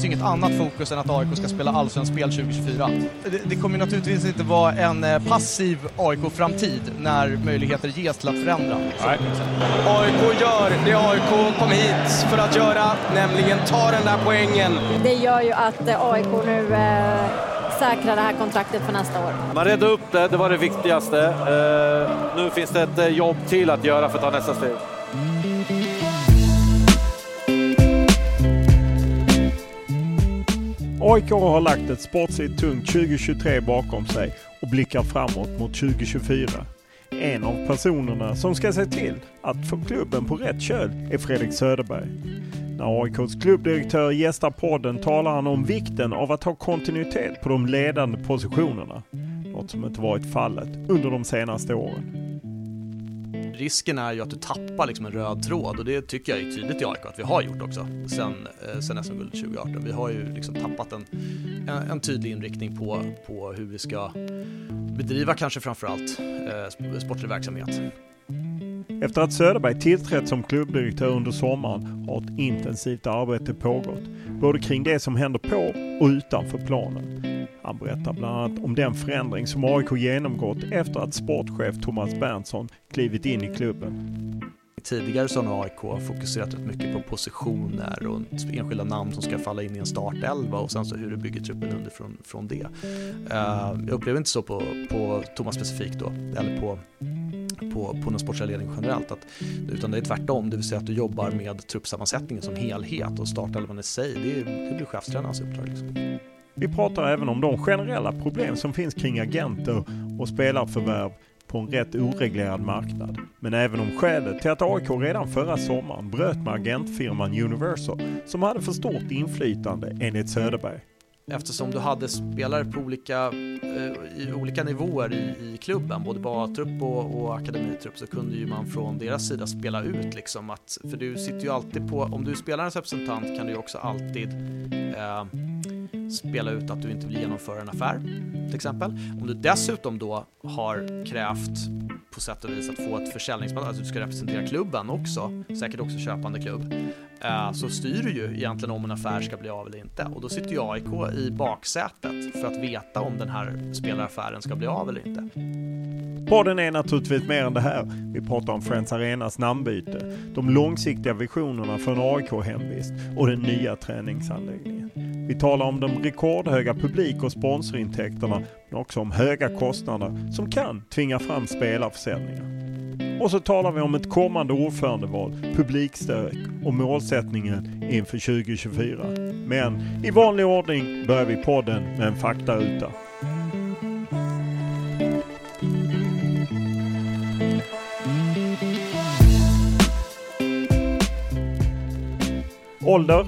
Det finns ju inget annat fokus än att AIK ska spela allsvenskt spel 2024. Det, det kommer naturligtvis inte vara en eh, passiv AIK-framtid när möjligheter ges till att förändra. Nej. AIK gör det AIK kom hit för att göra, nämligen ta den där poängen. Det gör ju att eh, AIK nu eh, säkrar det här kontraktet för nästa år. Man räddade upp det, det var det viktigaste. Eh, nu finns det ett jobb till att göra för att ta nästa steg. AIK har lagt ett sportsligt tungt 2023 bakom sig och blickar framåt mot 2024. En av personerna som ska se till att få klubben på rätt köl är Fredrik Söderberg. När AIKs klubbdirektör gästar podden talar han om vikten av att ha kontinuitet på de ledande positionerna. Något som inte varit fallet under de senaste åren. Risken är ju att du tappar liksom en röd tråd och det tycker jag är tydligt i AIK att vi har gjort också sen, eh, sen SM-guldet 2018. Vi har ju liksom tappat en, en, en, tydlig inriktning på, på hur vi ska bedriva kanske framförallt eh, sportlig verksamhet. Efter att Söderberg tillträtt som klubbdirektör under sommaren har ett intensivt arbete pågått. Både kring det som händer på och utanför planen. Han berättar bland annat om den förändring som AIK genomgått efter att sportchef Thomas Berntsson klivit in i klubben. Tidigare så har AIK fokuserat rätt mycket på positioner och enskilda namn som ska falla in i en startelva och sen så hur du bygger truppen underifrån från det. Eh, jag upplever inte så på, på Thomas specifikt då, eller på på, på den sportsliga ledningen generellt. Att, utan det är tvärtom, det vill säga att du jobbar med truppsammansättningen som helhet och startelvan i sig, det, det blir chefstränarens uppdrag. Liksom. Vi pratar även om de generella problem som finns kring agenter och spelarförvärv på en rätt oreglerad marknad. Men även om skälet till att AIK redan förra sommaren bröt med agentfirman Universal som hade för stort inflytande enligt Söderberg. Eftersom du hade spelare på olika, eh, i olika nivåer i, i klubben, både A-trupp och, och akademitrupp, så kunde ju man från deras sida spela ut liksom att, för du sitter ju alltid på, om du är spelarens representant kan du ju också alltid eh, spela ut att du inte vill genomföra en affär, till exempel. Om du dessutom då har krävt på sätt och vis att få ett försäljningsmandat, alltså du ska representera klubben också, säkert också köpande klubb, Eh, så styr du ju egentligen om en affär ska bli av eller inte. Och då sitter ju AIK i baksätet för att veta om den här spelaraffären ska bli av eller inte. Podden är naturligtvis mer än det här. Vi pratar om Friends Arenas namnbyte, de långsiktiga visionerna för en AIK-hemvist och den nya träningsanläggningen. Vi talar om de rekordhöga publik och sponsorintäkterna, men också om höga kostnader som kan tvinga fram spelarförsäljningar. Och så talar vi om ett kommande ordförandeval, publikstök och målsättningen inför 2024. Men i vanlig ordning börjar vi podden med en faktaruta. Ålder?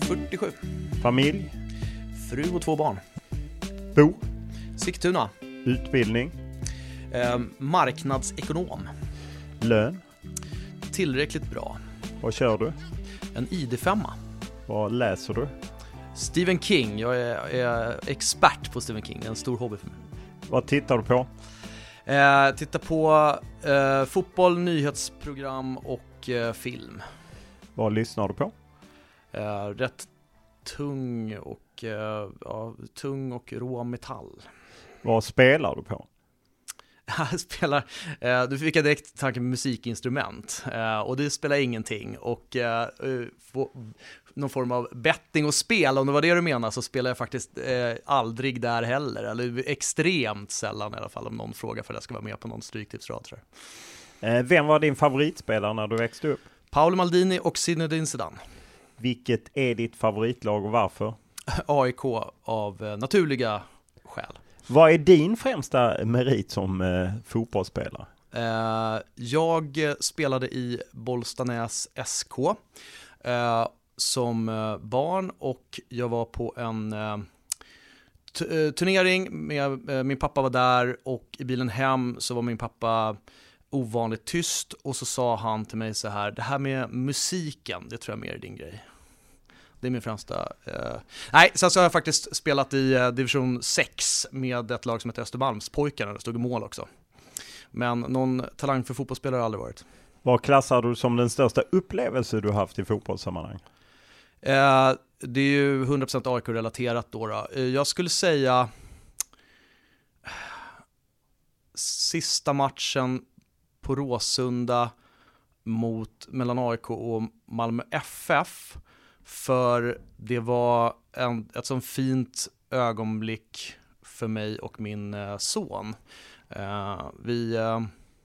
47. Familj, Fru och två barn. Bo, Sigtuna. utbildning, Eh, marknadsekonom. lön. Tillräckligt bra. Vad kör du? En ID5. Vad läser du? Stephen King. Jag är, är expert på Stephen King. Det är en stor hobby för mig. Vad tittar du på? Eh, titta på eh, fotboll, nyhetsprogram och eh, film. Vad lyssnar du på? Eh, rätt tung och, eh, ja, tung och rå metall. Vad spelar du på? Jag spelar, eh, du fick jag direkt tanke på musikinstrument eh, och det spelar ingenting och eh, eh, någon form av betting och spel, om det var det du menar så spelar jag faktiskt eh, aldrig där heller, eller extremt sällan i alla fall om någon frågar för att jag ska vara med på någon stryktipsrad tror jag. Eh, vem var din favoritspelare när du växte upp? Paolo Maldini och Zinedine Zidane. Vilket är ditt favoritlag och varför? AIK av eh, naturliga skäl. Vad är din främsta merit som eh, fotbollsspelare? Eh, jag spelade i Bollstanäs SK eh, som barn och jag var på en turnering, med, min pappa var där och i bilen hem så var min pappa ovanligt tyst och så sa han till mig så här, det här med musiken, det tror jag mer är din grej. Det är min främsta... Eh... Nej, sen så har jag faktiskt spelat i eh, division 6 med ett lag som heter Östermalmspojkarna, det stod i mål också. Men någon talang för fotbollsspelare har jag aldrig varit. Vad klassar du som den största upplevelse du haft i fotbollssammanhang? Eh, det är ju 100% AIK-relaterat då, då. Eh, Jag skulle säga sista matchen på Råsunda mot, mellan AIK och Malmö FF. För det var en, ett sånt fint ögonblick för mig och min eh, son. Eh, vi, eh,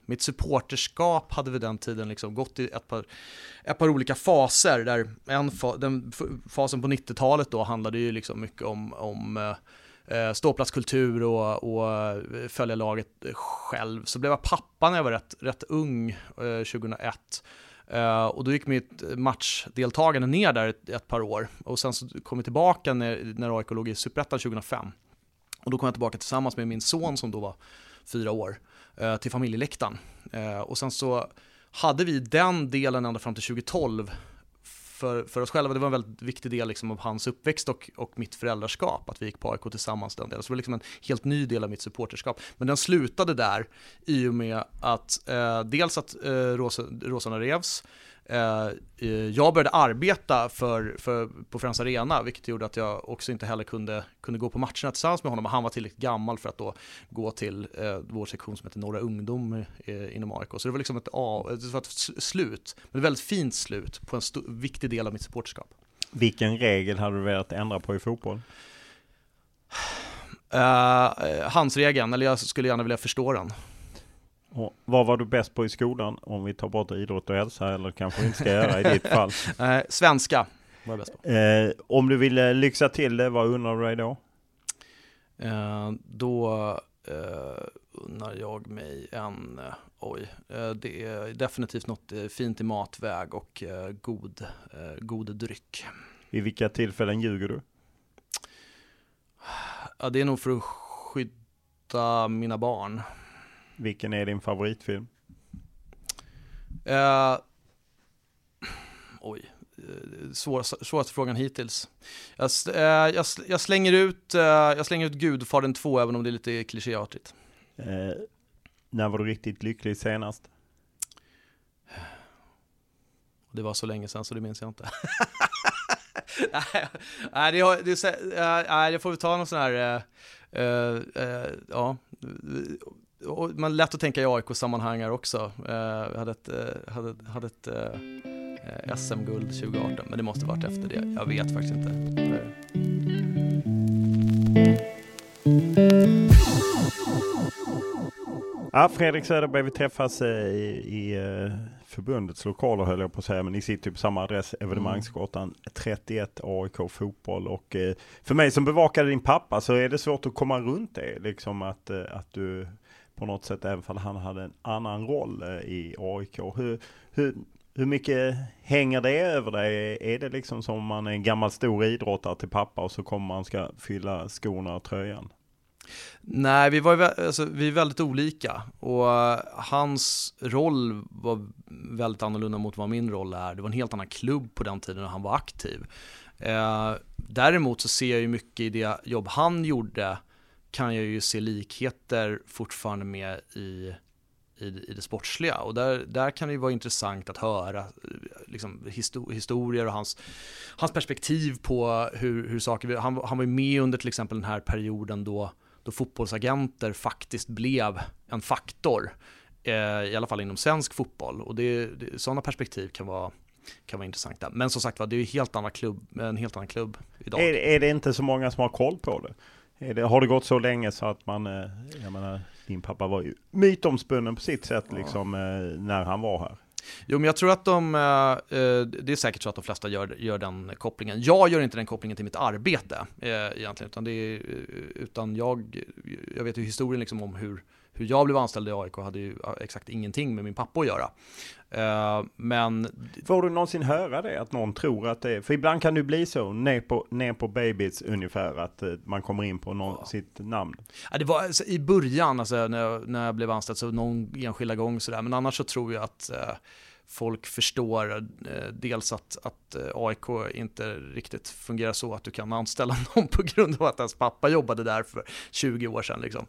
mitt supporterskap hade vid den tiden liksom gått i ett par, ett par olika faser. Där en fa, den fasen på 90-talet då handlade ju liksom mycket om, om ståplatskultur och, och följa laget själv. Så blev jag pappa när jag var rätt, rätt ung, 2001. Uh, och då gick mitt matchdeltagande ner där ett, ett par år. Och sen så kom vi tillbaka när, när AIK låg i Superettan 2005. Och då kom jag tillbaka tillsammans med min son som då var fyra år uh, till familjeläktaren. Uh, och sen så hade vi den delen ända fram till 2012 för, för oss själva. Det var en väldigt viktig del liksom av hans uppväxt och, och mitt föräldraskap, att vi gick på AIK tillsammans den delen. Så det var liksom en helt ny del av mitt supporterskap. Men den slutade där i och med att eh, dels att eh, Rosa- Rosorna revs, jag började arbeta för, för, på Friends Arena, vilket gjorde att jag också inte heller kunde, kunde gå på matcherna tillsammans med honom. Han var tillräckligt gammal för att då gå till eh, vår sektion som heter Norra Ungdom eh, inom AIK. Så det var liksom ett, A, det var ett slut, men ett väldigt fint slut på en viktig del av mitt supporterskap. Vilken regel hade du velat ändra på i fotboll? Uh, handsregeln, eller jag skulle gärna vilja förstå den. Och vad var du bäst på i skolan? Om vi tar bort idrott och hälsa eller kanske inte ska göra i ditt fall. Eh, svenska var jag bäst på. Eh, om du ville lyxa till det, vad undrar du dig då? Eh, då eh, unnar jag mig en, eh, oj, eh, det är definitivt något eh, fint i matväg och god, god dryck. Vid vilka tillfällen ljuger du? Ja, det är nog för att skydda mina barn. Vilken är din favoritfilm? Eh, oj, eh, svår, svåraste frågan hittills. Jag, eh, jag, jag, slänger ut, jag slänger ut Gudfadern 2 även om det är lite klichéartigt. Eh, när var du riktigt lycklig senast? Det var så länge sedan så det minns jag inte. nej, det, har- det, nej, det får vi ta någon sån här, eh, eh, ja, man lätt att tänka i AIK-sammanhang här också. Eh, hade ett, eh, hade, hade ett eh, eh SM-guld 2018, men det måste varit efter det. Jag vet faktiskt inte. Ja, Fredrik Söderberg, vi träffas eh, i, i eh, förbundets lokaler höll jag på att säga, men ni sitter ju på samma adress, Evenemangsgatan 31 AIK Fotboll. Och för mig som bevakade din pappa så är det svårt att komma runt det, liksom att, att du på något sätt, även om han hade en annan roll eh, i AIK. Hur, hur, hur mycket hänger det över dig? Är det liksom som om man är en gammal stor idrottare till pappa och så kommer man ska fylla skorna och tröjan? Nej, vi, var, alltså, vi är väldigt olika och uh, hans roll var väldigt annorlunda mot vad min roll är. Det var en helt annan klubb på den tiden när han var aktiv. Uh, däremot så ser jag ju mycket i det jobb han gjorde kan jag ju se likheter fortfarande med i i, i det sportsliga. Och där, där kan det ju vara intressant att höra eh, liksom, historier och hans, hans perspektiv på hur, hur saker, han, han var ju med under till exempel den här perioden då, då fotbollsagenter faktiskt blev en faktor, eh, i alla fall inom svensk fotboll. Och det, det, sådana perspektiv kan vara kan vara intressanta. Men som sagt var, det är ju helt annan klubb, en helt annan klubb idag. Är, är det inte så många som har koll på det? Det, har det gått så länge så att man, eh, jag menar, din pappa var ju mytomspunnen på sitt sätt liksom eh, när han var här. Jo, men jag tror att de, eh, det är säkert så att de flesta gör, gör den kopplingen. Jag gör inte den kopplingen till mitt arbete egentligen, utan, det är, utan jag, jag vet ju historien liksom om hur, hur jag blev anställd i AIK hade ju exakt ingenting med min pappa att göra. Uh, men... Får du någonsin höra det? Att någon tror att det är... För ibland kan det bli så, ner på, ner på babies ungefär, att uh, man kommer in på någon, ja. sitt namn. Ja, det var alltså, i början, alltså, när, jag, när jag blev anställd, så någon enskilda gång sådär. Men annars så tror jag att uh, folk förstår eh, dels att, att eh, AIK inte riktigt fungerar så att du kan anställa någon på grund av att ens pappa jobbade där för 20 år sedan. Liksom.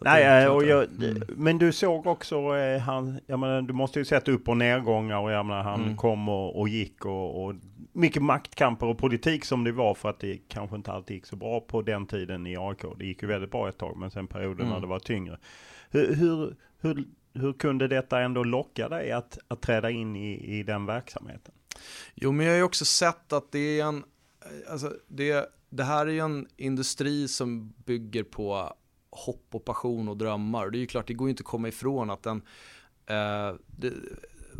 Nej, och jag, mm. Men du såg också, eh, han, jag menar, du måste ju sett upp och nedgångar och jag menar, han mm. kom och, och gick och, och, mycket maktkamper och politik som det var för att det kanske inte alltid gick så bra på den tiden i AIK. Det gick ju väldigt bra ett tag, men sen perioden mm. när det var tyngre. Hur, hur, hur hur kunde detta ändå locka dig att, att träda in i, i den verksamheten? Jo, men jag har ju också sett att det är en, alltså det, det här är ju en industri som bygger på hopp och passion och drömmar. Det är ju klart, det går ju inte att komma ifrån att den, eh, det,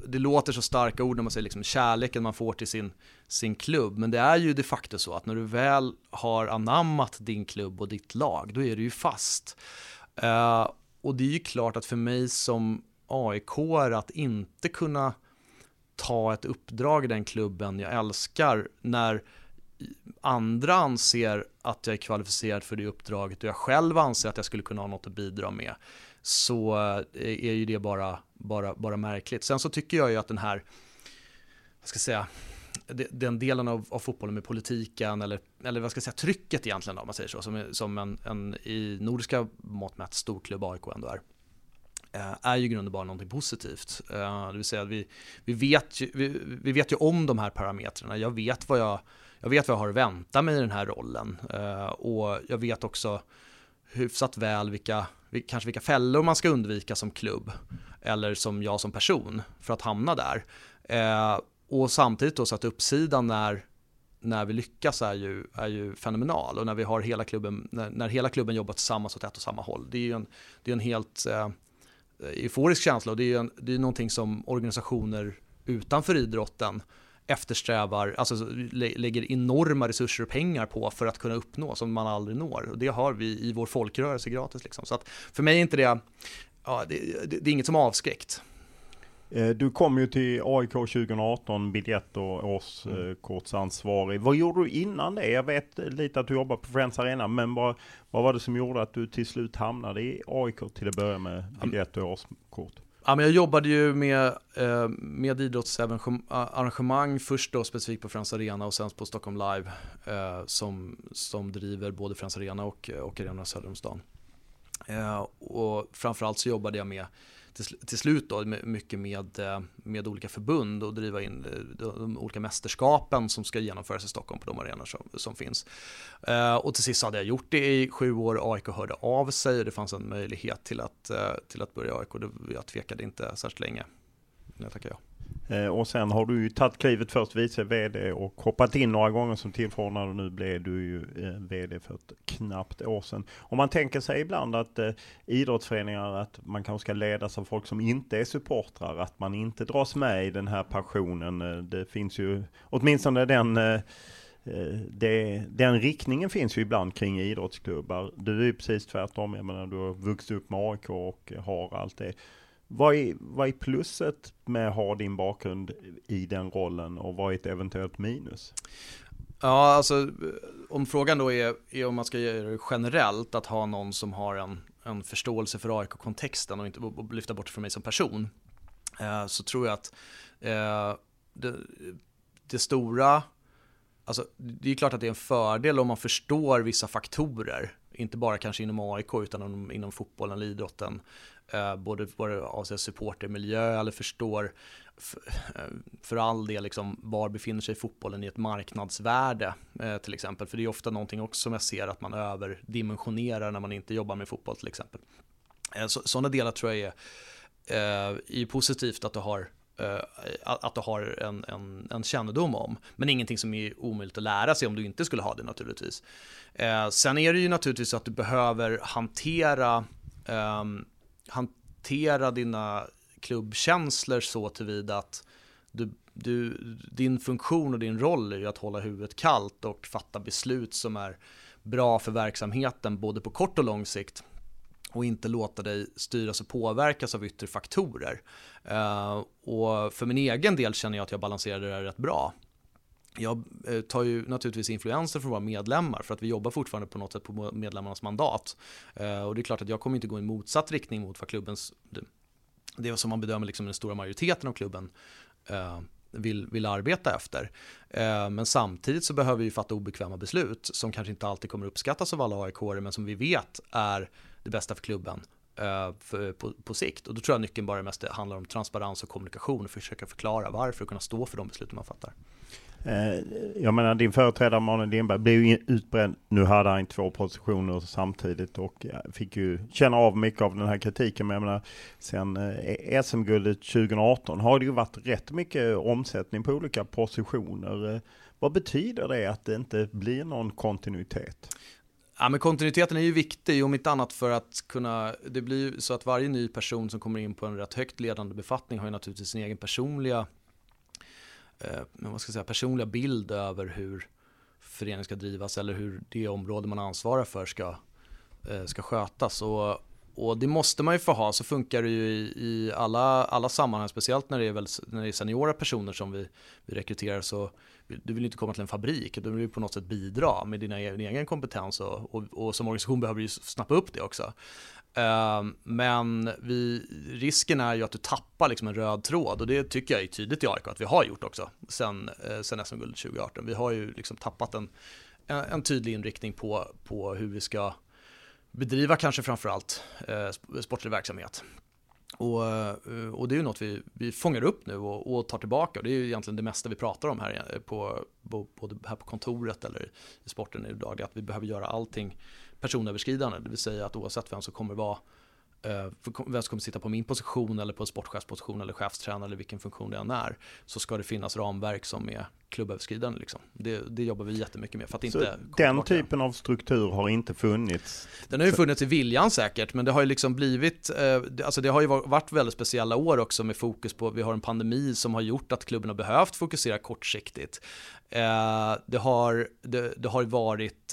det låter så starka ord när man säger liksom kärleken man får till sin, sin klubb, men det är ju de facto så att när du väl har anammat din klubb och ditt lag, då är du ju fast. Uh, och det är ju klart att för mig som aik att inte kunna ta ett uppdrag i den klubben jag älskar när andra anser att jag är kvalificerad för det uppdraget och jag själv anser att jag skulle kunna ha något att bidra med så eh, är ju det bara, bara, bara märkligt. Sen så tycker jag ju att den här, vad ska jag säga, den delen av, av, fotbollen med politiken eller, eller vad ska jag säga, trycket egentligen om man säger så, som, som en, en i nordiska mått mätt storklubb AIK ändå är eh, är ju i grunden bara någonting positivt. Eh, det vill säga att vi, vi, vet ju, vi, vi, vet ju om de här parametrarna. Jag vet vad jag, jag, vet vad jag har att vänta mig i den här rollen. Eh, och jag vet också hyfsat väl vilka, kanske vilka fällor man ska undvika som klubb. Eller som jag som person för att hamna där. Och samtidigt då så att uppsidan när, när vi lyckas är ju, är ju fenomenal och när vi har hela klubben, när, när hela klubben jobbar tillsammans åt ett och samma håll. Det är ju en, det är en helt eh, euforisk känsla och det är ju en, det är någonting som organisationer utanför idrotten eftersträvar, alltså lägger enorma resurser och pengar på för att kunna uppnå som man aldrig når. Och det har vi i vår folkrörelse gratis. Liksom. Så att för mig är inte det, ja, det, det, det är inget som avskräckt. Eh, du kom ju till AIK 2018, biljett och årskortsansvarig. Mm. Vad gjorde du innan det? Jag vet lite att du jobbar på Friends Arena, men vad, vad var det som gjorde att du till slut hamnade i AIK till att börja med biljett och årskort? Ja, men jag jobbade ju med, eh, med idrottsarrangemang, först då specifikt på Friends Arena och sen på Stockholm Live eh, som, som driver både Friends Arena och, och Arena söder om stan. och framförallt så jobbade jag med till, till slut då mycket med, eh, med olika förbund och driva in eh, de olika mästerskapen som ska genomföras i Stockholm på de arenor som, som finns. Eh, och till sist hade jag gjort det i sju år, AIK hörde av sig och det fanns en möjlighet till att, eh, till att börja AIK. Jag tvekade inte särskilt länge jag tackar ja. Eh, och sen har du ju tagit klivet först vice VD och hoppat in några gånger som tillförordnad och nu blev du ju eh, VD för ett knappt år sedan. Om man tänker sig ibland att eh, idrottsföreningar, att man kanske ska ledas av folk som inte är supportrar, att man inte dras med i den här passionen. Eh, det finns ju åtminstone den eh, det, den riktningen finns ju ibland kring idrottsklubbar. Du är ju precis tvärtom. Jag menar, du har vuxit upp med AIK och har allt det. Vad är, vad är plusset med att ha din bakgrund i den rollen och vad är ett eventuellt minus? Ja, alltså om frågan då är, är om man ska göra det generellt, att ha någon som har en, en förståelse för AIK-kontexten och inte och lyfta bort det från mig som person, eh, så tror jag att eh, det, det stora, alltså det är klart att det är en fördel om man förstår vissa faktorer, inte bara kanske inom AIK utan inom, inom fotbollen eller idrotten, Eh, både vad det avser supportermiljö eller förstår eh, för all del liksom, var befinner sig fotbollen i ett marknadsvärde eh, till exempel. För det är ofta någonting också som jag ser att man överdimensionerar när man inte jobbar med fotboll till exempel. Så, sådana delar tror jag är, är positivt att du har att du har en, en, en kännedom om. Men ingenting som är omöjligt att lära sig om du inte skulle ha det naturligtvis. Sen är det ju naturligtvis att du behöver hantera um, hantera dina klubbkänslor så tillvida att du, du, din funktion och din roll är ju att hålla huvudet kallt och fatta beslut som är bra för verksamheten både på kort och lång sikt och inte låta dig styras och påverkas av yttre faktorer. Uh, och för min egen del känner jag att jag balanserade det här rätt bra jag eh, tar ju naturligtvis influenser från våra medlemmar för att vi jobbar fortfarande på något sätt på medlemmarnas mandat. Eh, och det är klart att jag kommer inte gå i motsatt riktning mot vad klubbens, det som man bedömer liksom den stora majoriteten av klubben eh, vill, vill arbeta efter. Men samtidigt så behöver vi fatta obekväma beslut som kanske inte alltid kommer uppskattas av alla aik men som vi vet är det bästa för klubben för, på, på, sikt. Och då tror jag nyckeln bara mest handlar om transparens och kommunikation och försöka förklara varför och kunna stå för de beslut man fattar. Eh, jag menar din företrädare Malin Lindberg blev ju utbränd. Nu hade han två positioner samtidigt och fick ju känna av mycket av den här kritiken. Men jag menar, sen eh, SM-guldet 2018 har det ju varit rätt mycket omsättning på olika positioner. Eh, vad betyder det att det inte blir någon kontinuitet? Ja, men kontinuiteten är ju viktig, om inte annat för att kunna, det blir ju så att varje ny person som kommer in på en rätt högt ledande befattning har ju naturligtvis sin egen personliga eh, vad ska jag säga, personliga bild över hur föreningen ska drivas eller hur det område man ansvarar för ska, eh, ska skötas. Och, och det måste man ju få ha, så funkar det ju i, i alla, alla sammanhang, speciellt när det är, väl, när det är seniora personer som vi, vi rekryterar. Så du vill inte komma till en fabrik, du vill på något sätt bidra med e-, din egen kompetens och, och, och som organisation behöver du snappa upp det också. Ehm, men vi, risken är ju att du tappar liksom en röd tråd och det tycker jag är tydligt i AIK att vi har gjort också sen, eh, sen SM-guldet 2018. Vi har ju liksom tappat en, en tydlig inriktning på, på hur vi ska bedriva kanske framförallt eh, sportlig verksamhet. Och, eh, och, det är ju något vi, vi fångar upp nu och, och, tar tillbaka. Och det är ju egentligen det mesta vi pratar om här på, både här på kontoret eller i sporten idag. Att vi behöver göra allting personöverskridande, det vill säga att oavsett vem som kommer vara eh, vem som kommer sitta på min position eller på sportchefsposition eller chefstränare eller vilken funktion det än är så ska det finnas ramverk som är klubböverskridande. Liksom. Det, det jobbar vi jättemycket med för att så inte Den typen av struktur har inte funnits? Den har ju funnits i viljan säkert men det har ju liksom blivit, eh, alltså det har ju varit väldigt speciella år också med fokus på, vi har en pandemi som har gjort att klubben har behövt fokusera kortsiktigt. Eh, det, har, det, det har varit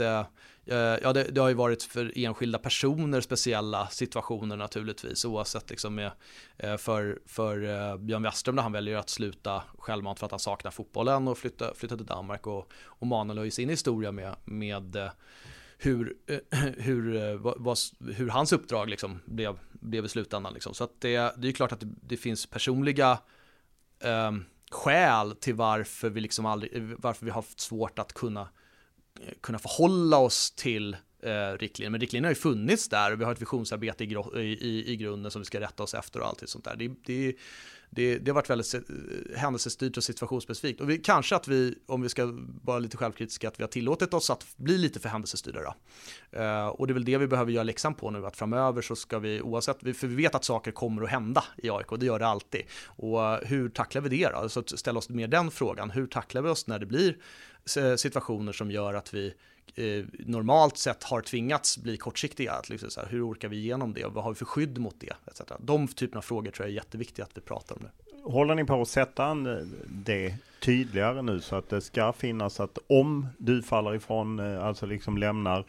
Eh, ja, det, det, har ju varit för enskilda personer speciella situationer naturligtvis, oavsett liksom med, eh, för, för eh, Björn Westström när han väljer att sluta självmant för att han saknar fotbollen och flytta, flytta till Danmark och, och Manuel har ju sin historia med, med hur, hur, vad, hur hans uppdrag liksom blev, blev i slutändan. Liksom. Så att det, det är klart att det, det finns personliga eh, skäl till varför vi, liksom aldrig, varför vi har haft svårt att kunna kunna förhålla oss till eh, riktlinjer. Men riktlinjerna har ju funnits där och vi har ett visionsarbete i, i, i grunden som vi ska rätta oss efter och allt sånt där. Det, det, det, det har varit väldigt eh, händelsestyrt och situationsspecifikt. Och vi, kanske att vi, om vi ska vara lite självkritiska, att vi har tillåtit oss att bli lite för händelsestyrda. Då. Eh, och det är väl det vi behöver göra läxan på nu, att framöver så ska vi, oavsett, för vi vet att saker kommer att hända i AIK, det gör det alltid. Och eh, hur tacklar vi det då? Så ställa oss mer den frågan, hur tacklar vi oss när det blir Eh, situationer som gör att vi eh, normalt sett har tvingats bli kortsiktiga. Att liksom så här, hur orkar vi igenom det och vad har vi för skydd mot det? Etc. De typerna av frågor tror jag är jätteviktiga att vi pratar om nu. Håller ni på att sätta eh, det tydligare nu så att det ska finnas att om du faller ifrån, eh, alltså liksom lämnar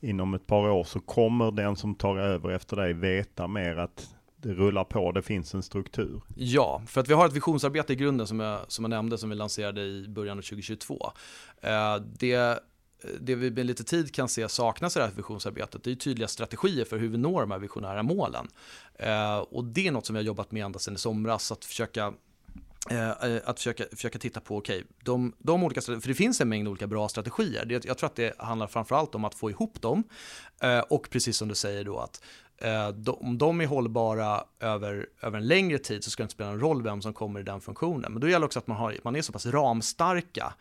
inom ett par år så kommer den som tar över efter dig veta mer att det rullar på, det finns en struktur. Ja, för att vi har ett visionsarbete i grunden som jag, som jag nämnde som vi lanserade i början av 2022. Eh, det, det vi med lite tid kan se saknas i det här visionsarbetet det är tydliga strategier för hur vi når de här visionära målen. Eh, och det är något som vi har jobbat med ända sedan i somras, att försöka eh, att försöka, försöka titta på, okej, okay, de, de olika, för det finns en mängd olika bra strategier. Jag tror att det handlar framförallt om att få ihop dem och precis som du säger då att Eh, om de är hållbara över, över en längre tid så ska det inte spela någon roll vem som kommer i den funktionen. Men då gäller också att man, har, man är så pass ramstarka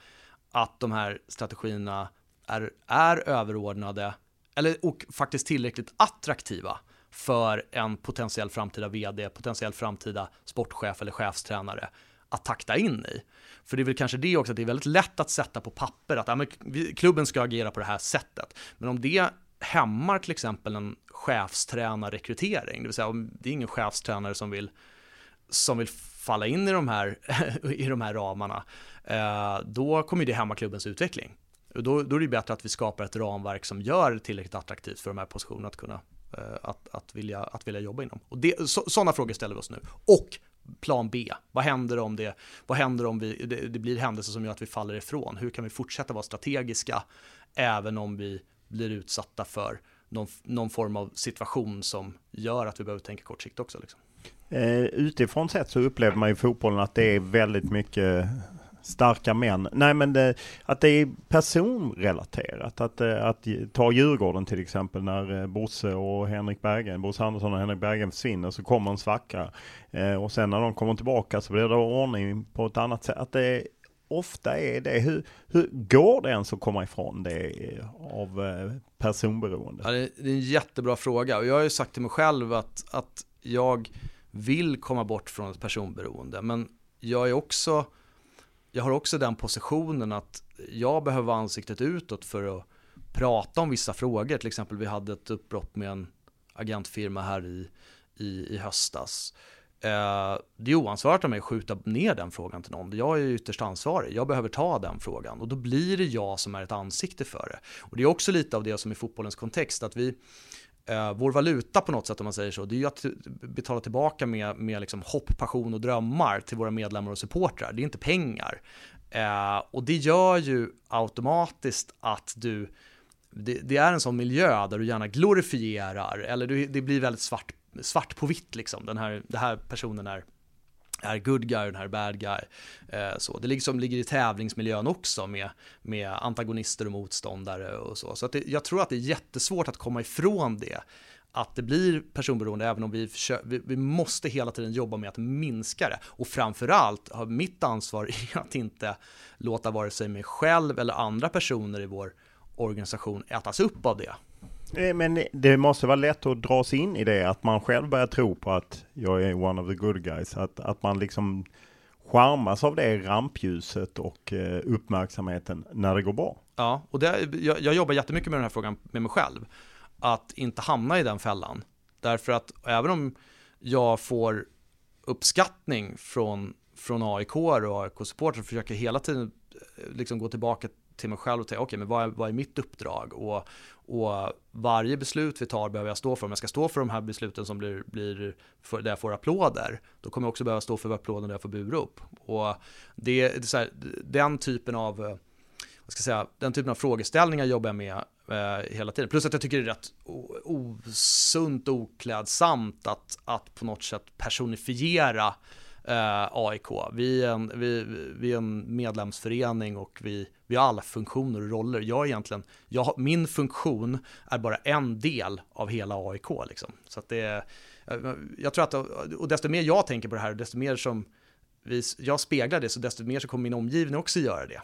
att de här strategierna är, är överordnade eller, och faktiskt tillräckligt attraktiva för en potentiell framtida vd, potentiell framtida sportchef eller chefstränare att takta in i. För det är väl kanske det också, att det är väldigt lätt att sätta på papper att ja, men, klubben ska agera på det här sättet. Men om det hämmar till exempel en chefstränarrekrytering, det vill säga det är ingen chefstränare som vill, som vill falla in i de här, i de här ramarna, eh, då kommer det hämma klubbens utveckling. Då, då är det bättre att vi skapar ett ramverk som gör det tillräckligt attraktivt för de här positionerna att kunna eh, att, att, vilja, att vilja jobba inom. Och det, så, sådana frågor ställer vi oss nu. Och plan B. Vad händer om det, vad händer om vi, det, det blir händelser som gör att vi faller ifrån? Hur kan vi fortsätta vara strategiska även om vi blir utsatta för någon, någon form av situation som gör att vi behöver tänka kortsiktigt också? Liksom. Eh, utifrån sett så upplever man i fotbollen att det är väldigt mycket starka män. Nej men det, att det är personrelaterat. Att, eh, att ta Djurgården till exempel när eh, Bosse och Henrik Berggren, Bosse Andersson och Henrik Berggren försvinner så kommer en svacka. Eh, och sen när de kommer tillbaka så blir det ordning på ett annat sätt. Att det ofta är det. Hur, hur går det ens att komma ifrån det eh, av eh, personberoende? Ja, det är en jättebra fråga och jag har ju sagt till mig själv att, att jag vill komma bort från ett personberoende. Men jag är också jag har också den positionen att jag behöver ansiktet utåt för att prata om vissa frågor. Till exempel vi hade ett uppbrott med en agentfirma här i, i, i höstas. Eh, det är oansvarigt av mig att skjuta ner den frågan till någon. Jag är ytterst ansvarig. Jag behöver ta den frågan och då blir det jag som är ett ansikte för det. Och det är också lite av det som i fotbollens kontext att vi eh, vår valuta på något sätt om man säger så, det är ju att betala tillbaka med, med liksom hopp, passion och drömmar till våra medlemmar och supportrar. Det är inte pengar. Eh, och det gör ju automatiskt att du, det, det, är en sån miljö där du gärna glorifierar, eller du, det blir väldigt svart, svart på vitt liksom. Den här, den här personen är är good guy och den här bad guy. Eh, så. Det liksom ligger i tävlingsmiljön också med, med antagonister och motståndare och så. Så att det, jag tror att det är jättesvårt att komma ifrån det. Att det blir personberoende även om vi, försöker, vi, vi måste hela tiden jobba med att minska det. Och framförallt har mitt ansvar är att inte låta vare sig mig själv eller andra personer i vår organisation ätas upp av det. Eh, men det måste vara lätt att dra sig in i det, att man själv börjar tro på att jag är one of the good guys. Att, att man liksom charmas av det rampljuset och eh, uppmärksamheten när det går bra. Ja, och det, jag, jag jobbar jättemycket med den här frågan med mig själv. Att inte hamna i den fällan. Därför att även om jag får uppskattning från, från AIK och AIK-supportrar försöker hela tiden eh, liksom gå tillbaka till mig själv och tänka, okej, okay, men vad är, vad är mitt uppdrag? Och, och varje beslut vi tar behöver jag stå för. Om jag ska stå för de här besluten som blir, blir för, där jag får applåder, då kommer jag också behöva stå för applåden där jag får burop. Och det, det är så här, den typen av eh, vad ska jag säga, den typen av frågeställningar jobbar jag med eh, hela tiden. Plus att jag tycker det är rätt osunt och oklädsamt att, att på något sätt personifiera eh, AIK. Vi är, en, vi, vi är en medlemsförening och vi, vi har alla funktioner och roller. Jag egentligen, jag, min funktion är bara en del av hela AIK. Liksom. Så att det, jag tror att, och desto mer jag tänker på det här, desto mer som vi, jag speglar det, så desto mer så kommer min omgivning också göra det.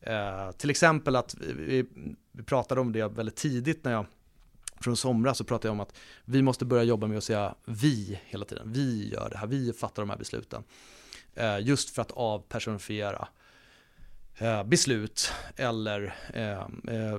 Eh, till exempel att vi, vi pratade om det väldigt tidigt när jag från somras så pratade jag om att vi måste börja jobba med att säga vi hela tiden. Vi gör det här, vi fattar de här besluten. Eh, just för att avpersonifiera eh, beslut eller eh, eh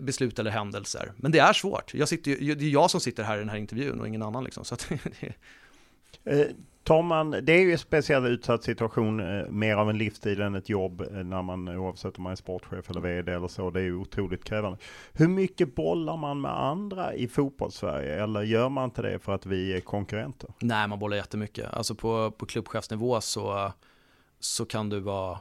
beslut eller händelser. Men det är svårt. Jag sitter, det är jag som sitter här i den här intervjun och ingen annan. Liksom, så att, eh, tar man, det är ju en speciell utsatt situation, eh, mer av en livsstil än ett jobb eh, när man eh, oavsett om man är sportchef eller VD eller så. Det är ju otroligt krävande. Hur mycket bollar man med andra i fotbollssverige eller gör man inte det för att vi är konkurrenter? Nej, man bollar jättemycket. Alltså på, på klubbchefsnivå så, så kan du vara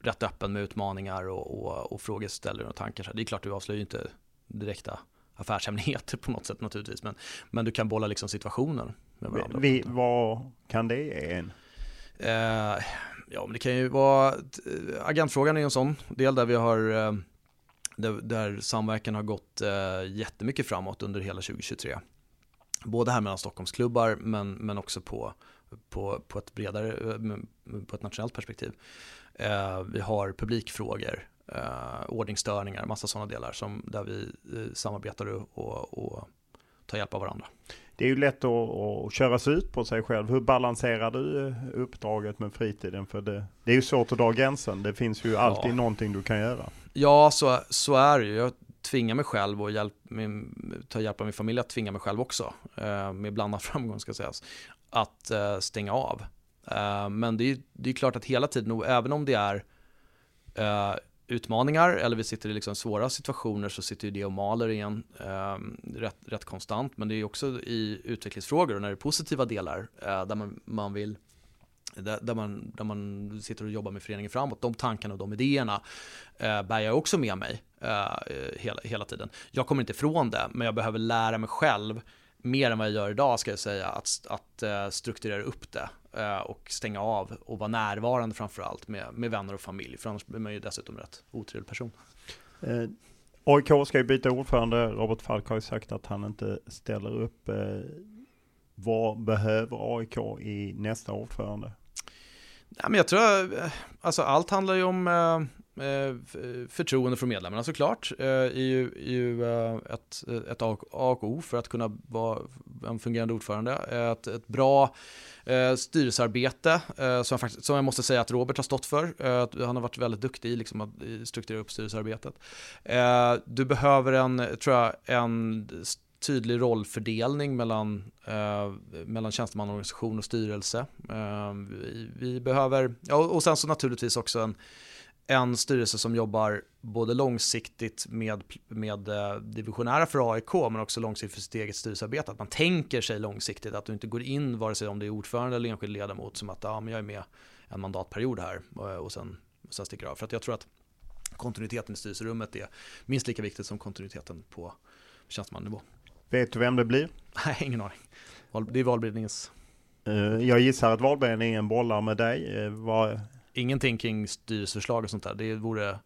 rätt öppen med utmaningar och, och, och frågeställningar och tankar. Det är klart, du avslöjar ju inte direkta affärshemligheter på något sätt naturligtvis, men, men du kan bolla liksom situationen med varandra. Vi, vad kan det ge en? Eh, ja, men det kan ju vara, agentfrågan är en sån del där vi har eh, där, där samverkan har gått eh, jättemycket framåt under hela 2023. Både här mellan Stockholmsklubbar men, men också på, på, på ett bredare, eh, på ett nationellt perspektiv. Eh, vi har publikfrågor, eh, ordningsstörningar, massa sådana delar som, där vi eh, samarbetar och, och tar hjälp av varandra. Det är ju lätt att, att köras ut på sig själv. Hur balanserar du eh, uppdraget med fritiden? För det, det är ju svårt att dra gränsen. Det finns ju alltid ja. någonting du kan göra. Ja, så, så är det ju. Jag tvingar mig själv och hjälp, min, ta hjälp av min familj att tvinga mig själv också, eh, med blandad framgång ska sägas, att eh, stänga av. Eh, men det är, det är klart att hela tiden, även om det är eh, utmaningar eller vi sitter i liksom svåra situationer så sitter ju det och maler igen eh, rätt, rätt, konstant. Men det är också i utvecklingsfrågor och när det är positiva delar eh, där man, man vill där, där, man, där man sitter och jobbar med föreningen framåt, de tankarna och de idéerna eh, bär jag också med mig eh, hela, hela tiden. Jag kommer inte ifrån det, men jag behöver lära mig själv mer än vad jag gör idag ska jag säga, att, att uh, strukturera upp det uh, och stänga av och vara närvarande framförallt med, med vänner och familj, för annars blir man ju dessutom rätt otrevlig person. Uh, AIK ska ju byta ordförande, Robert Falk har ju sagt att han inte ställer upp. vad behöver AIK i nästa ordförande? Ja, men jag tror, alltså allt handlar ju om Eh, Eh, förtroende från medlemmarna såklart eh, är ju, är ju eh, ett, ett A och O för att kunna vara en fungerande ordförande. Ett, ett bra styrelsearbete som jag, faktiskt, som jag måste säga att Robert har stått för. han har varit väldigt duktig i liksom att strukturera upp styrelsearbetet. du behöver en, tror jag, en tydlig rollfördelning mellan, eh, mellan tjänstemannaorganisation och styrelse. Eh, vi, vi, behöver, ja, och sen så naturligtvis också en, en styrelse som jobbar både långsiktigt med, med eh, divisionära för AIK men också långsiktigt för sitt eget styrelsearbete. Att man tänker sig långsiktigt, att du inte går in vare sig om det är ordförande eller enskild ledamot som att ja, men jag är med en mandatperiod här och, och sen, sen sticker av. För att jag tror att kontinuiteten i styrelserummet är minst lika viktigt som kontinuiteten på tjänstemannanivå. Vet du vem det blir? Nej, ingen aning. Det är valberedningens. Eh, jag gissar att valberedningen bollar med dig. Eh, vad ingenting kring styrelseförslag och sånt där. Det, vore, eh,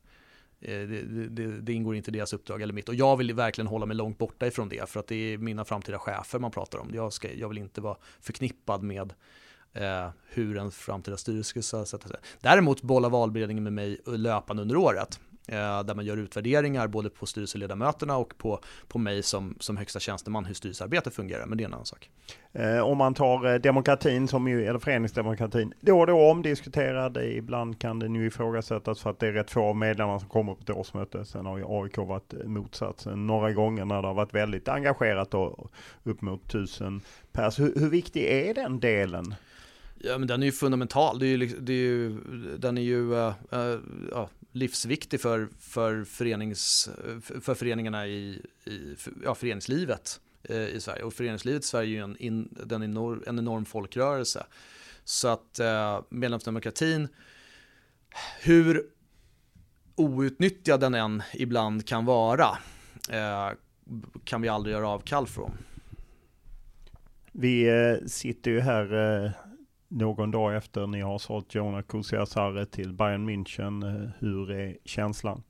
det, det, det, ingår inte i deras uppdrag eller mitt. Och jag vill verkligen hålla mig långt borta ifrån det, för att det är mina framtida chefer man pratar om. Jag, ska, jag vill inte vara förknippad med eh, hur en framtida styrelse ska sätta sig. Däremot bollar valberedningen med mig löpande under året. Eh, där man gör utvärderingar både på styrelseledamöterna och på, på mig som, som högsta tjänsteman hur styrelsearbetet fungerar, men det är en annan sak. Eh, om man tar eh, demokratin, som ju, eller föreningsdemokratin, då och då omdiskuterad, ibland kan den ju ifrågasättas för att det är rätt få av medlemmarna som kommer på ett årsmöte. Sen har ju AIK varit motsatsen några gånger när det har varit väldigt engagerat och upp mot tusen pers. Hur, hur viktig är den delen? Ja, men den är ju fundamental. Det är ju, liksom, det är ju, den är ju uh, uh, uh, livsviktig för, för, förenings, för föreningarna i, i ja, föreningslivet eh, i Sverige. Och föreningslivet i Sverige är ju en, in, den enorm, en enorm folkrörelse. Så att eh, medlemsdemokratin, hur outnyttjad den än ibland kan vara, eh, kan vi aldrig göra avkall från. Vi eh, sitter ju här eh, någon dag efter ni har sålt Jonah Kusiasare till Bayern München. Eh, hur är känslan?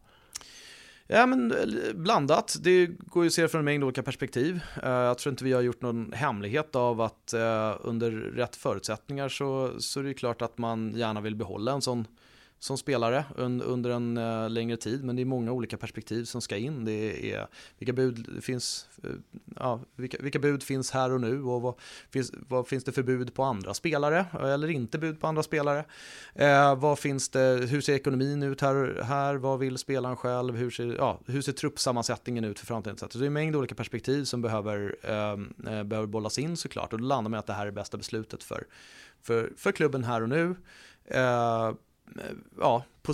Ja, men eh, blandat. Det går ju att se från en mängd olika perspektiv. Eh, jag tror inte vi har gjort någon hemlighet av att under rätt förutsättningar så, så är det klart att man gärna vill behålla en sån som spelare under en uh, längre tid, men det är många olika perspektiv som ska in. Det är vilka bud finns, uh, ja, vilka, vilka, bud finns här och nu och vad finns, vad finns det för bud på andra spelare eller inte bud på andra spelare? Uh, vad finns det, hur ser ekonomin ut här, här? Vad vill spelaren själv? Hur ser, ja, hur ser truppsammansättningen ut för framtiden? Så det är en mängd olika perspektiv som behöver, ehm, behöver bollas in såklart och då landar man att det här är bästa beslutet för, för, för klubben här och nu. Eh, ja, på,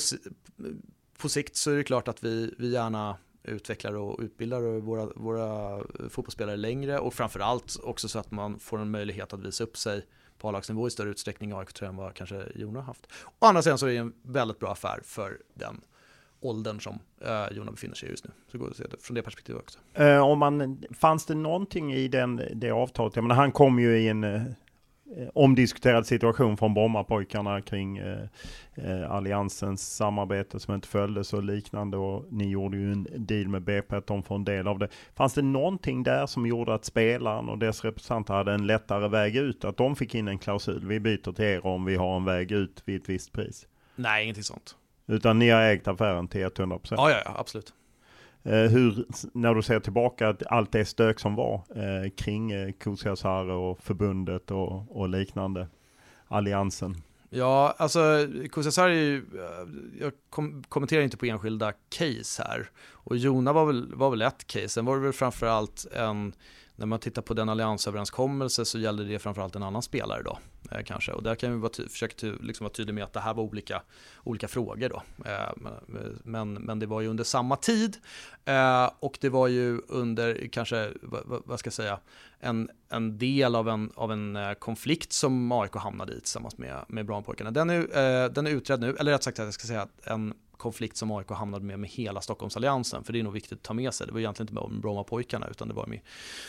på sikt så är det klart att vi, vi gärna utvecklar och utbildar våra, våra fotbollsspelare längre och framförallt också så att man får en möjlighet att visa upp sig på A-lagsnivå i större utsträckning i AIK än vad kanske Jona har haft. Å andra sidan så är det en väldigt bra affär för den åldern som eh, Jona befinner sig i just nu. Så går det att se det från det perspektivet också. Eh, om man, fanns det någonting i den, det avtalet? Jag menar, han kom ju i en Eh, omdiskuterad situation från Brommapojkarna kring eh, eh, Alliansens samarbete som inte följdes och liknande och ni gjorde ju en deal med BP att de får en del av det. Fanns det någonting där som gjorde att spelaren och dess representanter hade en lättare väg ut? Att de fick in en klausul, vi byter till er om vi har en väg ut vid ett visst pris? Nej, ingenting sånt. Utan ni har ägt affären till 100%? Ja, ja, ja absolut. Eh, hur, när du ser tillbaka allt det stök som var eh, kring eh, Kusiasar och förbundet och, och, liknande, alliansen? Ja, alltså Kusiasar är ju, eh, jag kom, kommenterar inte på enskilda case här. Och Jona var väl, var väl ett case, sen var det väl framförallt en, när man tittar på den alliansöverenskommelse så gällde det framförallt en annan spelare då. Eh, kanske. Och där kan vi vara försöka ty liksom vara tydliga med att det här var olika, olika frågor då. Eh, men, men det var ju under samma tid eh, och det var ju under kanske, vad, vad ska jag säga, en, en del av en, av en eh, konflikt som AIK hamnade i tillsammans med, med Brommapojkarna. Den är, eh, den är utredd nu, eller rätt sagt jag ska säga att en konflikt som AIK hamnade med med hela Stockholmsalliansen. För det är nog viktigt att ta med sig. Det var egentligen inte bara med Brommapojkarna utan det var med,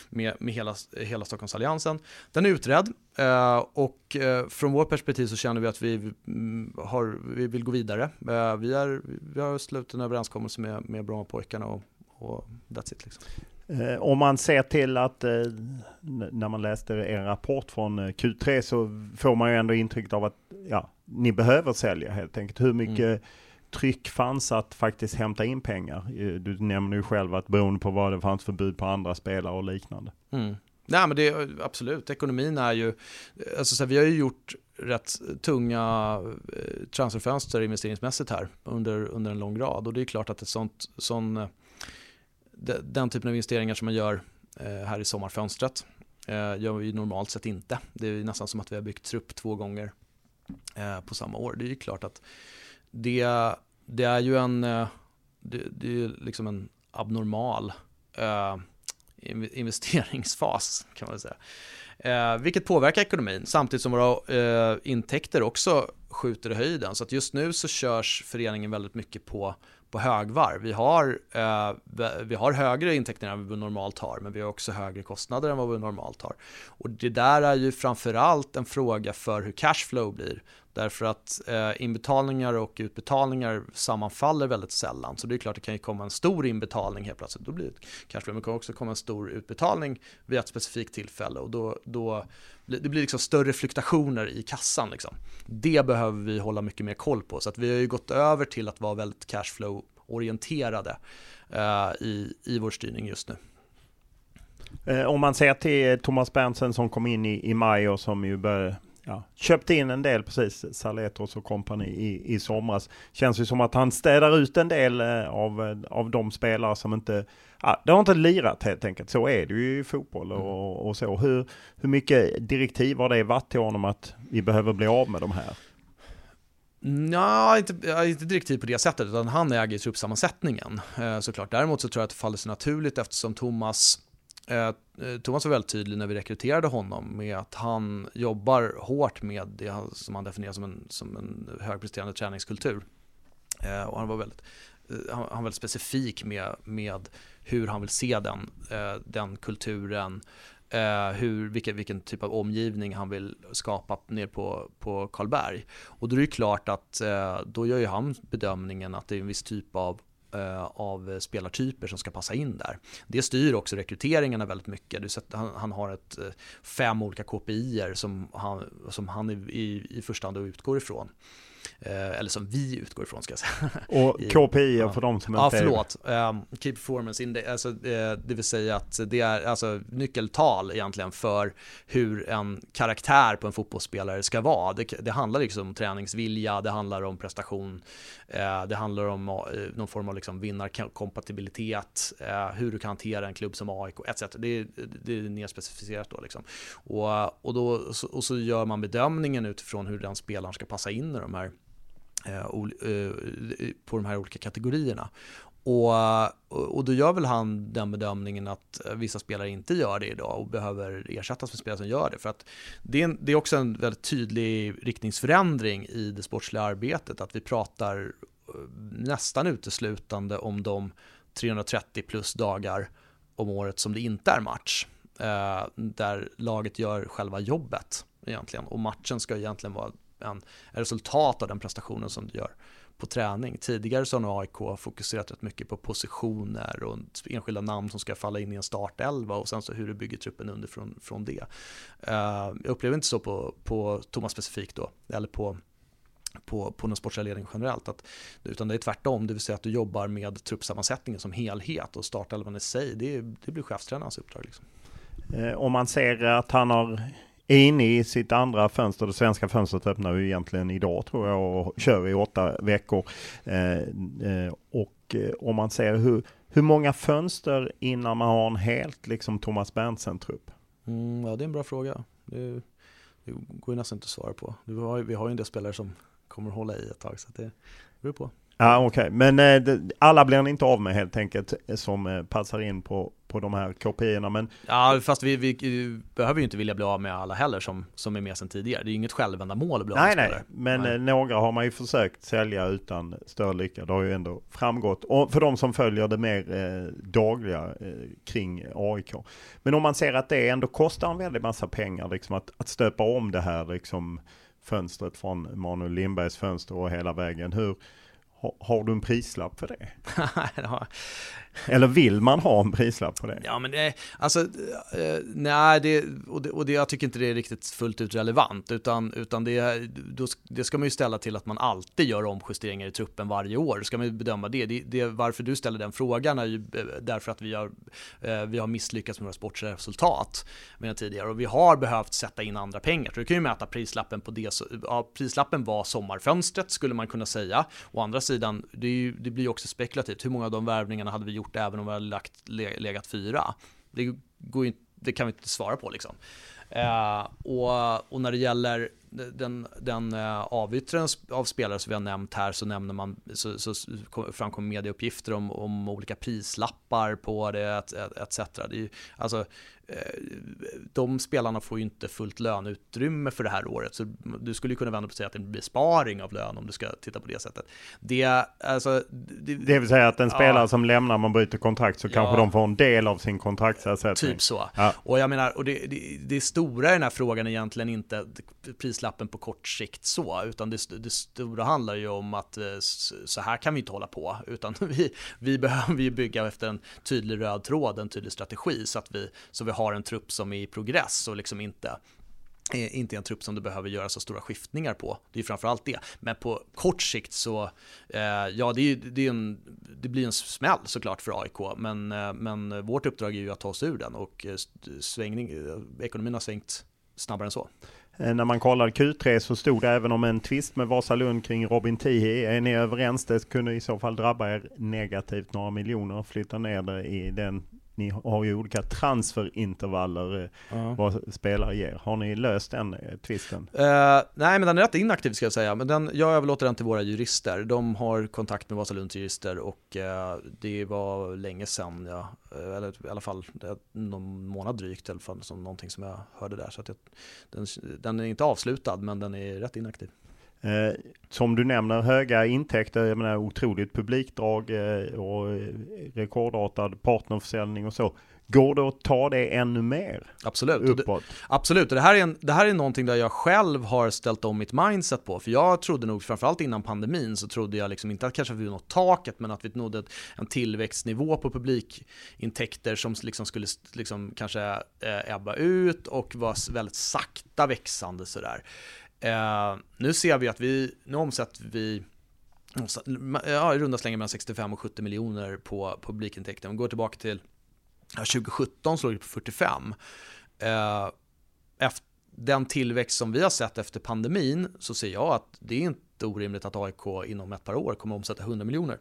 med, med hela, hela Stockholmsalliansen. Den är utredd eh, och eh, från vårt perspektiv så känner vi att vi, mm, har, vi vill gå vidare. Eh, vi, är, vi har slutit en överenskommelse med, med Brommapojkarna och, och that's it. Liksom. Om man ser till att när man läste er rapport från eh, Q3 så får man ju ändå intrycket av att ja, ni behöver sälja helt enkelt. Hur mycket mm tryck fanns att faktiskt hämta in pengar. Eh, du nämner ju själv att beroende på vad det fanns för bud på andra spelare och liknande. Mm. Nej men det är absolut, ekonomin är ju, eh, alltså så här, vi har ju gjort rätt tunga transferfönster investeringsmässigt här under, under en lång rad och det är klart att ett sånt, sån, den typen av investeringar som man gör här i sommarfönstret gör vi normalt sett inte. Det är nästan som att vi har byggt trupp två gånger på samma år. Det är ju klart att det, det är ju en, eh, det, det är liksom en abnormal eh, investeringsfas kan man säga. Eh, vilket påverkar ekonomin samtidigt som våra eh, intäkter också skjuter i höjden. Så att just nu så körs föreningen väldigt mycket på, på högvarv. Vi har, eh, vi har högre intäkter än vad vi normalt har, men vi har också högre kostnader än vad vi normalt har. Och det där är ju framförallt en fråga för hur cashflow blir. Därför att eh, inbetalningar och utbetalningar sammanfaller väldigt sällan. Så det är klart det kan ju komma en stor inbetalning helt plötsligt. Då blir det cashflow. Men det kan också komma en stor utbetalning vid ett specifikt tillfälle. Och då, då det blir liksom större fluktuationer i kassan. Liksom. Det behöver vi hålla mycket mer koll på. Så att vi har ju gått över till att vara väldigt cashflow-orienterade eh, i, i vår styrning just nu. Eh, om man ser till Thomas Berntsen som kom in i, i maj och som ju började ja, köpte in en del precis, Saletros och kompani i, i somras. Känns ju som att han städar ut en del eh, av, eh, av de spelare som inte, ja, det har inte lirat helt enkelt. Så är det ju i fotboll och, mm. och så. Hur, hur mycket direktiv har det varit till honom att vi behöver bli av med de här? Nej, inte, inte direktiv på det sättet, utan han äger truppsammansättningen eh, såklart. Däremot så tror jag att det faller sig naturligt eftersom Thomas Eh, eh, Thomas var väldigt tydlig när vi rekryterade honom med att han jobbar hårt med det som han definierar som en, som en högpresterande träningskultur. Eh, och han var väldigt, han, var väldigt specifik med, med hur han vill se den, den kulturen, hur, vilken, vilken typ av omgivning han vill skapa ner på, på Karlberg. Och då är det klart att då gör ju han bedömningen att det är en viss typ av av spelartyper som ska passa in där. Det styr också rekryteringarna väldigt mycket. Han, han har ett, eh, fem olika KPI som han, som han i, i, första hand utgår ifrån. Eh, eller som vi utgår ifrån ska jag säga. Och KPI ja. för de som inte Ja, förlåt. Um, Key Performance Index, alltså, eh, det vill säga att det är alltså, nyckeltal egentligen för hur en karaktär på en fotbollsspelare ska vara. Det, det handlar liksom om träningsvilja, det handlar om prestation, eh, Eh, det handlar om eh, någon form av liksom vinnarkompatibilitet, eh, hur du kan hantera en klubb som AIK, etc. Det, det är nerspecificerat. då. Liksom. Och, och, då, och så gör man bedömningen utifrån hur den spelaren ska passa in i de här eh, eh, på de här olika kategorierna. Och, och då gör väl han den bedömningen att vissa spelare inte gör det idag och behöver ersättas med spelare som gör det. För att det är, en, det är också en väldigt tydlig riktningsförändring i det sportsliga arbetet, att vi pratar eh, nästan uteslutande om de 330 plus dagar om året som det inte är match. Eh, där laget gör själva jobbet egentligen och matchen ska egentligen vara en resultat av den prestationen som du gör på träning. Tidigare så har nog AIK fokuserat rätt mycket på positioner och enskilda namn som ska falla in i en startelva och sen så hur du bygger truppen underifrån från det. Eh, jag upplever inte så på, på Thomas specifikt då, eller på på, på den sportsliga ledningen generellt. Att, utan det är tvärtom, det vill säga att du jobbar med truppsammansättningen som helhet och startelvan i sig, det, det blir chefstränarens uppdrag. Liksom. Eh, om man ser att han har är inne i sitt andra fönster. Det svenska fönstret öppnar ju egentligen idag tror jag och kör i åtta veckor. Eh, eh, och eh, om man ser hur, hur många fönster innan man har en helt liksom Thomas Berntsen-trupp? Mm, ja, det är en bra fråga. Det, det går ju nästan inte att svara på. Vi har, vi har ju en del spelare som kommer att hålla i ett tag, så det beror på. Ja, okej, okay. men eh, alla blir inte av med helt enkelt som eh, passar in på, på de här kopiorna. Men... Ja, fast vi, vi, behöver ju inte vilja bli av med alla heller som, som är med sedan tidigare. Det är ju inget självändamål att bli av med Nej, nej, men nej. Eh, några har man ju försökt sälja utan större lycka. Det har ju ändå framgått. Och för de som följer det mer eh, dagliga eh, kring AIK. Men om man ser att det ändå kostar en väldig massa pengar liksom att, att stöpa om det här liksom fönstret från Manuel Lindbergs fönster och hela vägen. Hur, har du en prislapp för det? Eller vill man ha en prislapp på det? Ja, men det, alltså, eh, nej, det, och, det, och det, jag tycker inte det är riktigt fullt ut relevant, utan, utan det, då, det ska man ju ställa till att man alltid gör omjusteringar i truppen varje år. Då ska man ju bedöma det. det, det varför du ställer den frågan är ju eh, därför att vi har, eh, vi har misslyckats med våra sportsresultat. med tidigare och vi har behövt sätta in andra pengar. Så du kan ju mäta prislappen på det. Ja, prislappen var sommarfönstret skulle man kunna säga. Å andra sidan, det, ju, det blir ju också spekulativt. Hur många av de värvningarna hade vi gjort gjort även om vi hade lagt, legat fyra? Det, går ju, det kan vi inte svara på liksom. Eh, och, och, när det gäller den, den eh, avyttringen av spelare som vi har nämnt här så nämner man så, så framkommer medieuppgifter om, om olika prislappar på det etc. Et, et det är ju, alltså, de spelarna får ju inte fullt löneutrymme för det här året, så du skulle kunna vända på och säga att det en besparing av lön om du ska titta på det sättet. Det, alltså, det, det vill säga att en spelare ja, som lämnar, man bryter kontrakt, så ja, kanske de får en del av sin kontraktsersättning. Typ så. Ja. Och jag menar, och det, det, det stora i den här frågan är egentligen inte prislappen på kort sikt så, utan det, det stora handlar ju om att eh, så här kan vi inte hålla på, utan vi, vi behöver ju bygga efter en tydlig röd tråd, en tydlig strategi, så att vi, så vi har en trupp som är i progress och liksom inte eh, inte en trupp som du behöver göra så stora skiftningar på. Det är framförallt det. Men på kort sikt så, eh, ja det, är, det, är en, det, blir en smäll såklart för AIK. Men, eh, men vårt uppdrag är ju att ta oss ur den och eh, svängning, eh, ekonomin har svängt snabbare än så. När man kollade Q3 så stod det även om en tvist med Vasalund kring Robin Tihi. Är ni överens? Det kunde i så fall drabba er negativt några miljoner och flytta ner det i den ni har ju olika transferintervaller uh. vad spelare ger. Har ni löst den eh, tvisten? Uh, nej, men den är rätt inaktiv ska jag säga. Men den, jag överlåter den till våra jurister. De har kontakt med Vasalunds jurister och uh, det var länge sedan, ja, eller i alla fall någon månad drygt fall, som någonting som jag hörde där. Så att jag, den, den är inte avslutad, men den är rätt inaktiv. Eh, som du nämner, höga intäkter, jag menar otroligt publikdrag eh, och rekordartad partnerförsäljning och så. Går det att ta det ännu mer? Absolut. Uppåt? Absolut, och det här, är en, det här är någonting där jag själv har ställt om mitt mindset på. För jag trodde nog, framförallt innan pandemin, så trodde jag liksom inte att kanske vi nått taket, men att vi nådde en tillväxtnivå på publikintäkter som liksom skulle liksom kanske eh, ebba ut och var väldigt sakta växande sådär. Eh, nu ser vi att vi, nu omsätter vi ja, i runda slängar mellan 65 och 70 miljoner på publikintäkter. Om vi går tillbaka till ja, 2017 så låg det på 45. Eh, efter den tillväxt som vi har sett efter pandemin så ser jag att det är inte orimligt att AIK inom ett par år kommer att omsätta 100 miljoner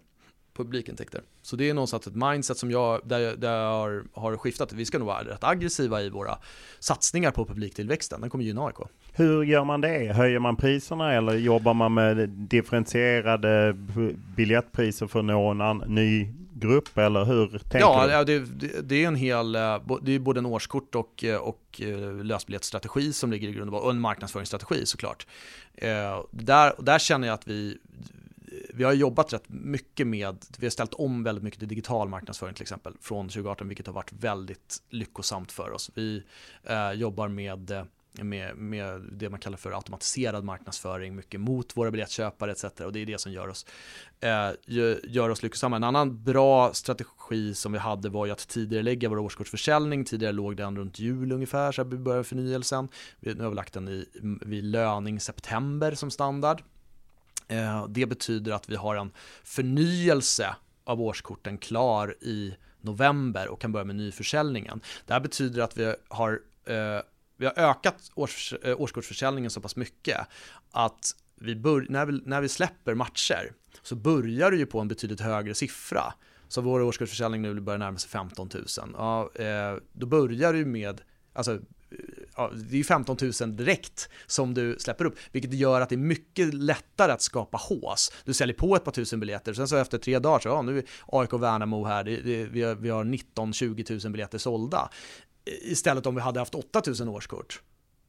publikintäkter. Så det är någonstans ett mindset som jag, där, där jag har, har skiftat. Vi ska nog vara rätt aggressiva i våra satsningar på publiktillväxten. Den kommer gynna AIK. Hur gör man det? Höjer man priserna eller jobbar man med differentierade biljettpriser för att nå en ny grupp eller hur tänker ja, du? Ja, det, det, är en hel, eh, det är både en årskort och, eh, och eh, lösbiljettstrategi som ligger i grunden och en marknadsföringsstrategi såklart. Där, där känner jag att vi, vi har jobbat rätt mycket med, vi har ställt om väldigt mycket till digital marknadsföring till exempel från 2018, vilket har varit väldigt lyckosamt för oss. Vi eh, jobbar med eh, med, med det man kallar för automatiserad marknadsföring, mycket mot våra biljettköpare etc. Och det är det som gör oss, eh, gör oss lyckosamma. En annan bra strategi som vi hade var ju att tidigare lägga vår årskortsförsäljning. Tidigare låg den runt jul ungefär, så vi började förnyelsen. Vi, nu har vi lagt den i, vid löning september som standard. Eh, det betyder att vi har en förnyelse av årskorten klar i november och kan börja med nyförsäljningen. Det här betyder att vi har eh, vi har ökat års, eh, årskortsförsäljningen så pass mycket att vi bör, när, vi, när vi släpper matcher så börjar det ju på en betydligt högre siffra. Så vår årskortsförsäljning nu börjar närma sig 15 000. Ja, eh, då börjar du med, alltså ja, det är 15 000 direkt som du släpper upp, vilket gör att det är mycket lättare att skapa hås. Du säljer på ett par tusen biljetter, sen så efter tre dagar så, ja nu är AIK Värnamo här, det, det, vi har, vi har 19-20 000 biljetter sålda. Istället om vi hade haft 8 000 årskort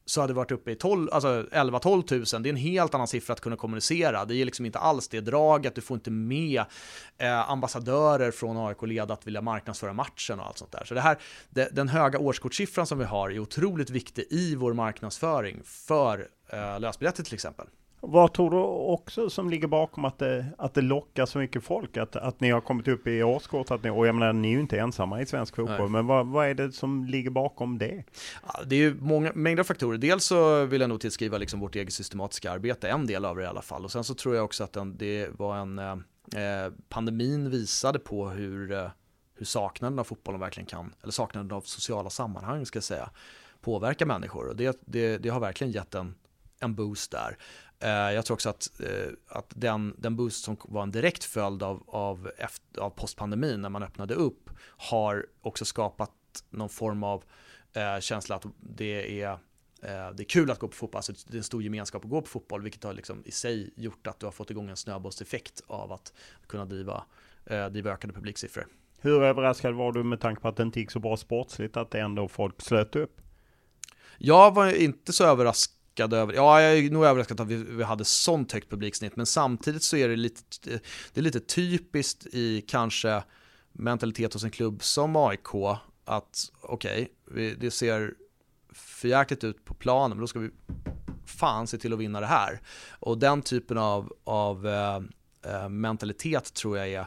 så hade det varit uppe i 12, alltså 11-12 000. Det är en helt annan siffra att kunna kommunicera. Det är liksom inte alls det draget, du får inte med eh, ambassadörer från AIK-led att vilja marknadsföra matchen och allt sånt där. Så det här, det, den höga årskortssiffran som vi har är otroligt viktig i vår marknadsföring för eh, lösbiljetter till exempel. Vad tror du också som ligger bakom att det, att det lockar så mycket folk? Att, att ni har kommit upp i årskort, att ni, och jag menar, ni är ju inte ensamma i svensk fotboll, Nej. men vad, vad är det som ligger bakom det? Ja, det är ju många, mängder av faktorer. Dels så vill jag nog tillskriva liksom vårt eget systematiska arbete, en del av det i alla fall. Och sen så tror jag också att den, det var en, eh, eh pandemin visade på hur, eh, hur saknaden av fotbollen verkligen kan, eller saknaden av sociala sammanhang ska jag säga, påverka människor. Och det, det, det har verkligen gett en, en boost där. Eh, jag tror också att, eh, att den, den boost som var en direkt följd av, av, av postpandemin när man öppnade upp har också skapat någon form av eh, känsla att det är det är kul att gå på fotboll, alltså det är en stor gemenskap att gå på fotboll, vilket har liksom i sig gjort att du har fått igång en snöbollseffekt av att kunna driva, driva ökade publiksiffror. Hur överraskad var du med tanke på att det inte gick så bra sportsligt, att det ändå folk slöt upp? Jag var inte så överraskad chockad över, ja jag är nog överraskad att vi, vi hade sånt högt publiksnitt, men samtidigt så är det lite, det är lite typiskt i kanske mentalitet hos en klubb som AIK att okej, okay, det ser förjäkligt ut på planen, men då ska vi fan se till att vinna det här. Och den typen av, av äh, mentalitet tror jag är,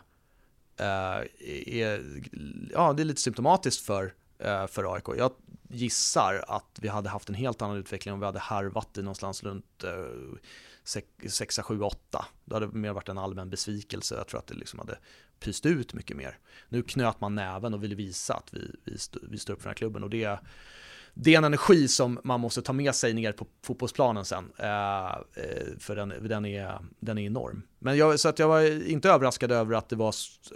äh, är, ja det är lite symptomatiskt för, Eh, för AIK. Jag gissar att vi hade haft en helt annan utveckling om vi hade harvat i någonstans runt 6, 7, 8. Det hade mer varit en allmän besvikelse. Jag tror att det liksom hade pyst ut mycket mer. Nu knöt man näven och ville visa att vi, vi, vi står upp för den här klubben och det, det är en energi som man måste ta med sig ner på fotbollsplanen sen. Eh, eh för den, den, är, den är enorm. Men jag, så att jag var inte överraskad över att det var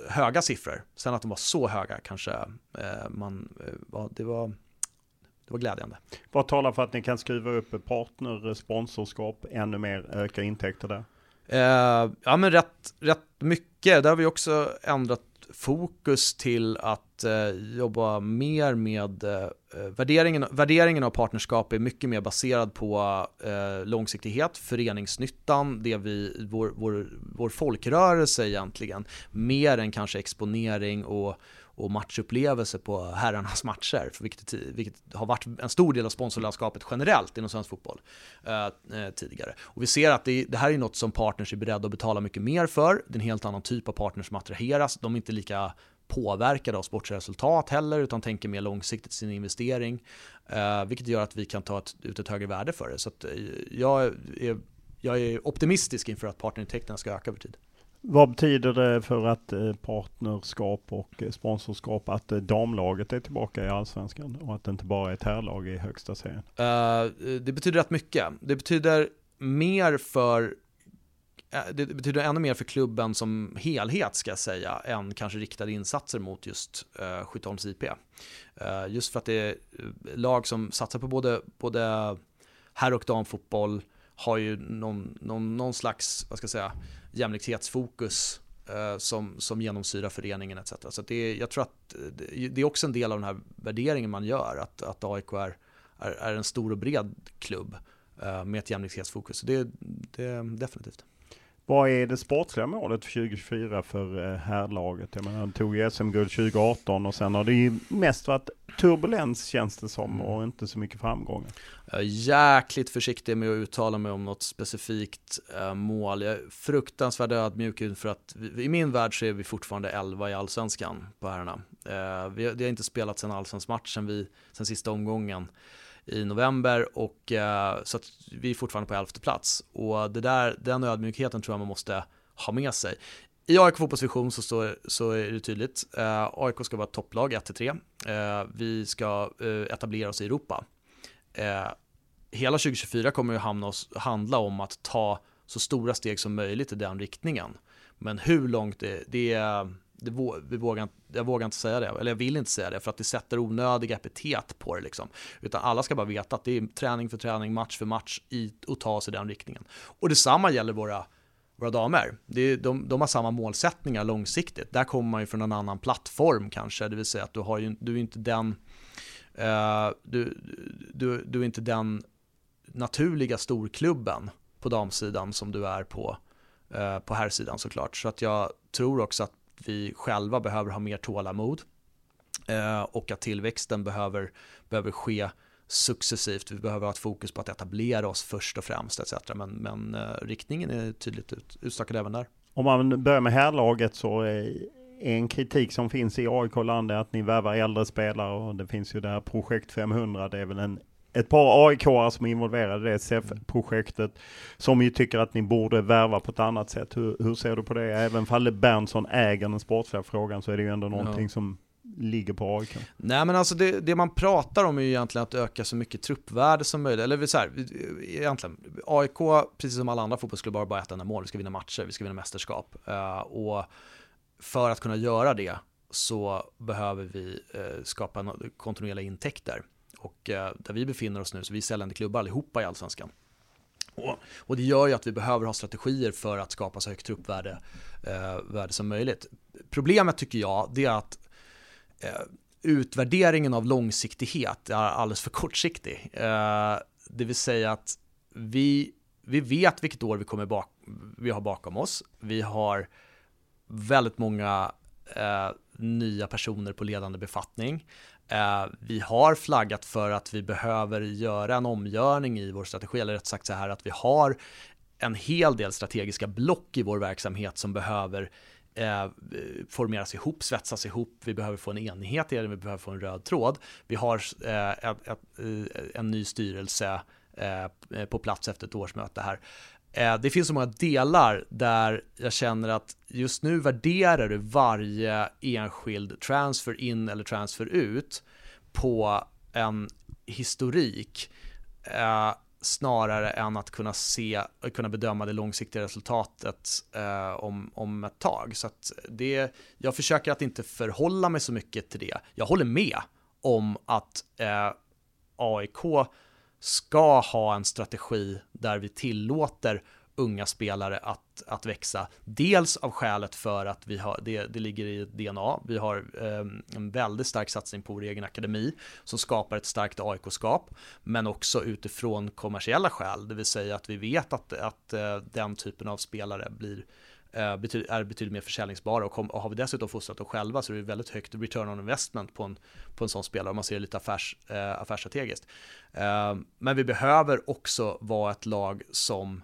höga siffror. Sen att de var så höga kanske eh, man, det var det var glädjande. Vad talar för att ni kan skruva upp partner, sponsorskap ännu mer, öka intäkter där? Eh, ja men rätt, rätt mycket. Där har vi också ändrat fokus till att eh, jobba mer med eh, värderingen, värderingen av partnerskap är mycket mer baserad på eh, långsiktighet, föreningsnyttan, det vi, vår, vår, vår folkrörelse egentligen, mer än kanske exponering och och matchupplevelse på herrarnas matcher, vilket, vilket har varit en stor del av sponsorlandskapet generellt inom svensk fotboll eh, eh, tidigare. Och vi ser att det, det, här är något som partners är beredda att betala mycket mer för. Det är en helt annan typ av partners som attraheras. De är inte lika påverkade av sportsresultat heller, utan tänker mer långsiktigt sin investering, eh, vilket gör att vi kan ta ett, ut ett högre värde för det. Så att, eh, jag, är, jag är optimistisk inför att partnerintäkterna ska öka över tid. Vad betyder det för att eh, partnerskap och eh, sponsorskap att eh, damlaget är tillbaka i allsvenskan och att det inte bara är ett herrlag i högsta serien? det betyder rätt mycket. Det betyder mer för det betyder ännu mer för klubben som helhet ska jag säga än kanske riktade insatser mot just uh, Skytteholms IP. Uh, just för att det är lag som satsar på både, både herr och damfotboll har ju någon, någon, någon slags, vad ska jag säga, jämlikhetsfokus eh, som, som genomsyrar föreningen etc. Så det är, jag tror att det, är också en del av den här värderingen man gör, att, att AIK är, är, är en stor och bred klubb eh, med ett jämlikhetsfokus. Så det, det är definitivt. Vad är det sportsliga målet för 2024 för herrlaget? Jag menar, han tog SM-guld 2018 och sen har det ju mest varit turbulens känns det som mm. och inte så mycket framgångar. Jag är jäkligt försiktig med att uttala mig om något specifikt äh, mål. Jag är fruktansvärt ödmjuk för att vi, i min värld så är vi fortfarande 11 i allsvenskan på herrarna. Vi, det har inte spelats en allsvensk match sen, vi, sen sista omgången i november och eh, så att vi är fortfarande på elfte plats och det där, den ödmjukheten tror jag man måste ha med sig. I AIK fotbollsvision så, står, så är det tydligt. Eh, AIK ska vara ett topplag 1-3. Eh, vi ska eh, etablera oss i Europa. Eh, hela 2024 kommer ju hamna oss, handla om att ta så stora steg som möjligt i den riktningen. Men hur långt det, det är det, vi vågar, jag vågar inte säga det, eller jag vill inte säga det, för att det sätter onödiga epitet på det. Liksom. Utan alla ska bara veta att det är träning för träning, match för match i, och ta sig den riktningen. Och detsamma gäller våra, våra damer. Det de, de har samma målsättningar långsiktigt. Där kommer man ju från en annan plattform kanske, det vill säga att du, har ju, du är inte den uh, du, du, du är inte den naturliga storklubben på damsidan som du är på, uh, på herrsidan såklart. Så att jag tror också att vi själva behöver ha mer tålamod eh, och att tillväxten behöver, behöver ske successivt. Vi behöver ha ett fokus på att etablera oss först och främst etc. Men, men eh, riktningen är tydligt ut, utstakad även där. Om man börjar med härlaget så är en kritik som finns i AIK-land är att ni värvar äldre spelare och det finns ju det här projekt 500. Det är väl en ett par aik som är involverade i det SF-projektet som ju tycker att ni borde värva på ett annat sätt. Hur, hur ser du på det? Även Falle Berntsson äger den sportsliga frågan så är det ju ändå någonting ja. som ligger på AIK. Nej men alltså det, det, man pratar om är ju egentligen att öka så mycket truppvärde som möjligt. Eller så här, egentligen, AIK, precis som alla andra fotbollsklubbar, bara ett enda mål. Vi ska vinna matcher, vi ska vinna mästerskap. Uh, och för att kunna göra det så behöver vi uh, skapa kontinuerliga intäkter. Och eh, där vi befinner oss nu, så vi är säljande klubbar allihopa i Allsvenskan. Och, och, det gör ju att vi behöver ha strategier för att skapa så högt truppvärde eh, värde som möjligt. Problemet tycker jag, det är att eh, utvärderingen av långsiktighet är alldeles för kortsiktig. Eh, det vill säga att vi, vi vet vilket år vi, kommer bak, vi har bakom oss. Vi har väldigt många eh, nya personer på ledande befattning. Eh, vi har flaggat för att vi behöver göra en omgörning i vår strategi, eller rätt sagt så här att vi har en hel del strategiska block i vår verksamhet som behöver eh, formeras ihop, svetsas ihop, vi behöver få en enhet i det, vi behöver få en röd tråd. Vi har eh, ett, ett, eh, en ny styrelse eh, på plats efter ett årsmöte här. Eh, det finns så många delar där jag känner att just nu värderar du varje enskild transfer in eller transfer ut på en historik eh, snarare än att kunna se, kunna bedöma det långsiktiga resultatet eh, om, om ett tag. Så att det, jag försöker att inte förhålla mig så mycket till det. Jag håller med om att eh, AIK ska ha en strategi där vi tillåter unga spelare att, att växa. Dels av skälet för att vi har, det, det ligger i DNA. Vi har eh, en väldigt stark satsning på vår egen akademi som skapar ett starkt AIK-skap, men också utifrån kommersiella skäl, det vill säga att vi vet att, att eh, den typen av spelare blir eh, Eh, är betydligt mer försäljningsbara och, har vi dessutom fostrat dem själva så är det väldigt högt return on investment på en, på en sån spelare om man ser det lite affärs, eh, affärsstrategiskt. Eh, men vi behöver också vara ett lag som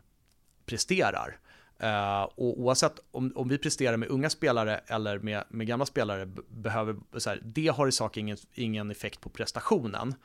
presterar. Eh, och oavsett om, om vi presterar med unga spelare eller med, med gamla spelare, behöver, så här, det har i sak ingen, ingen effekt på prestationen.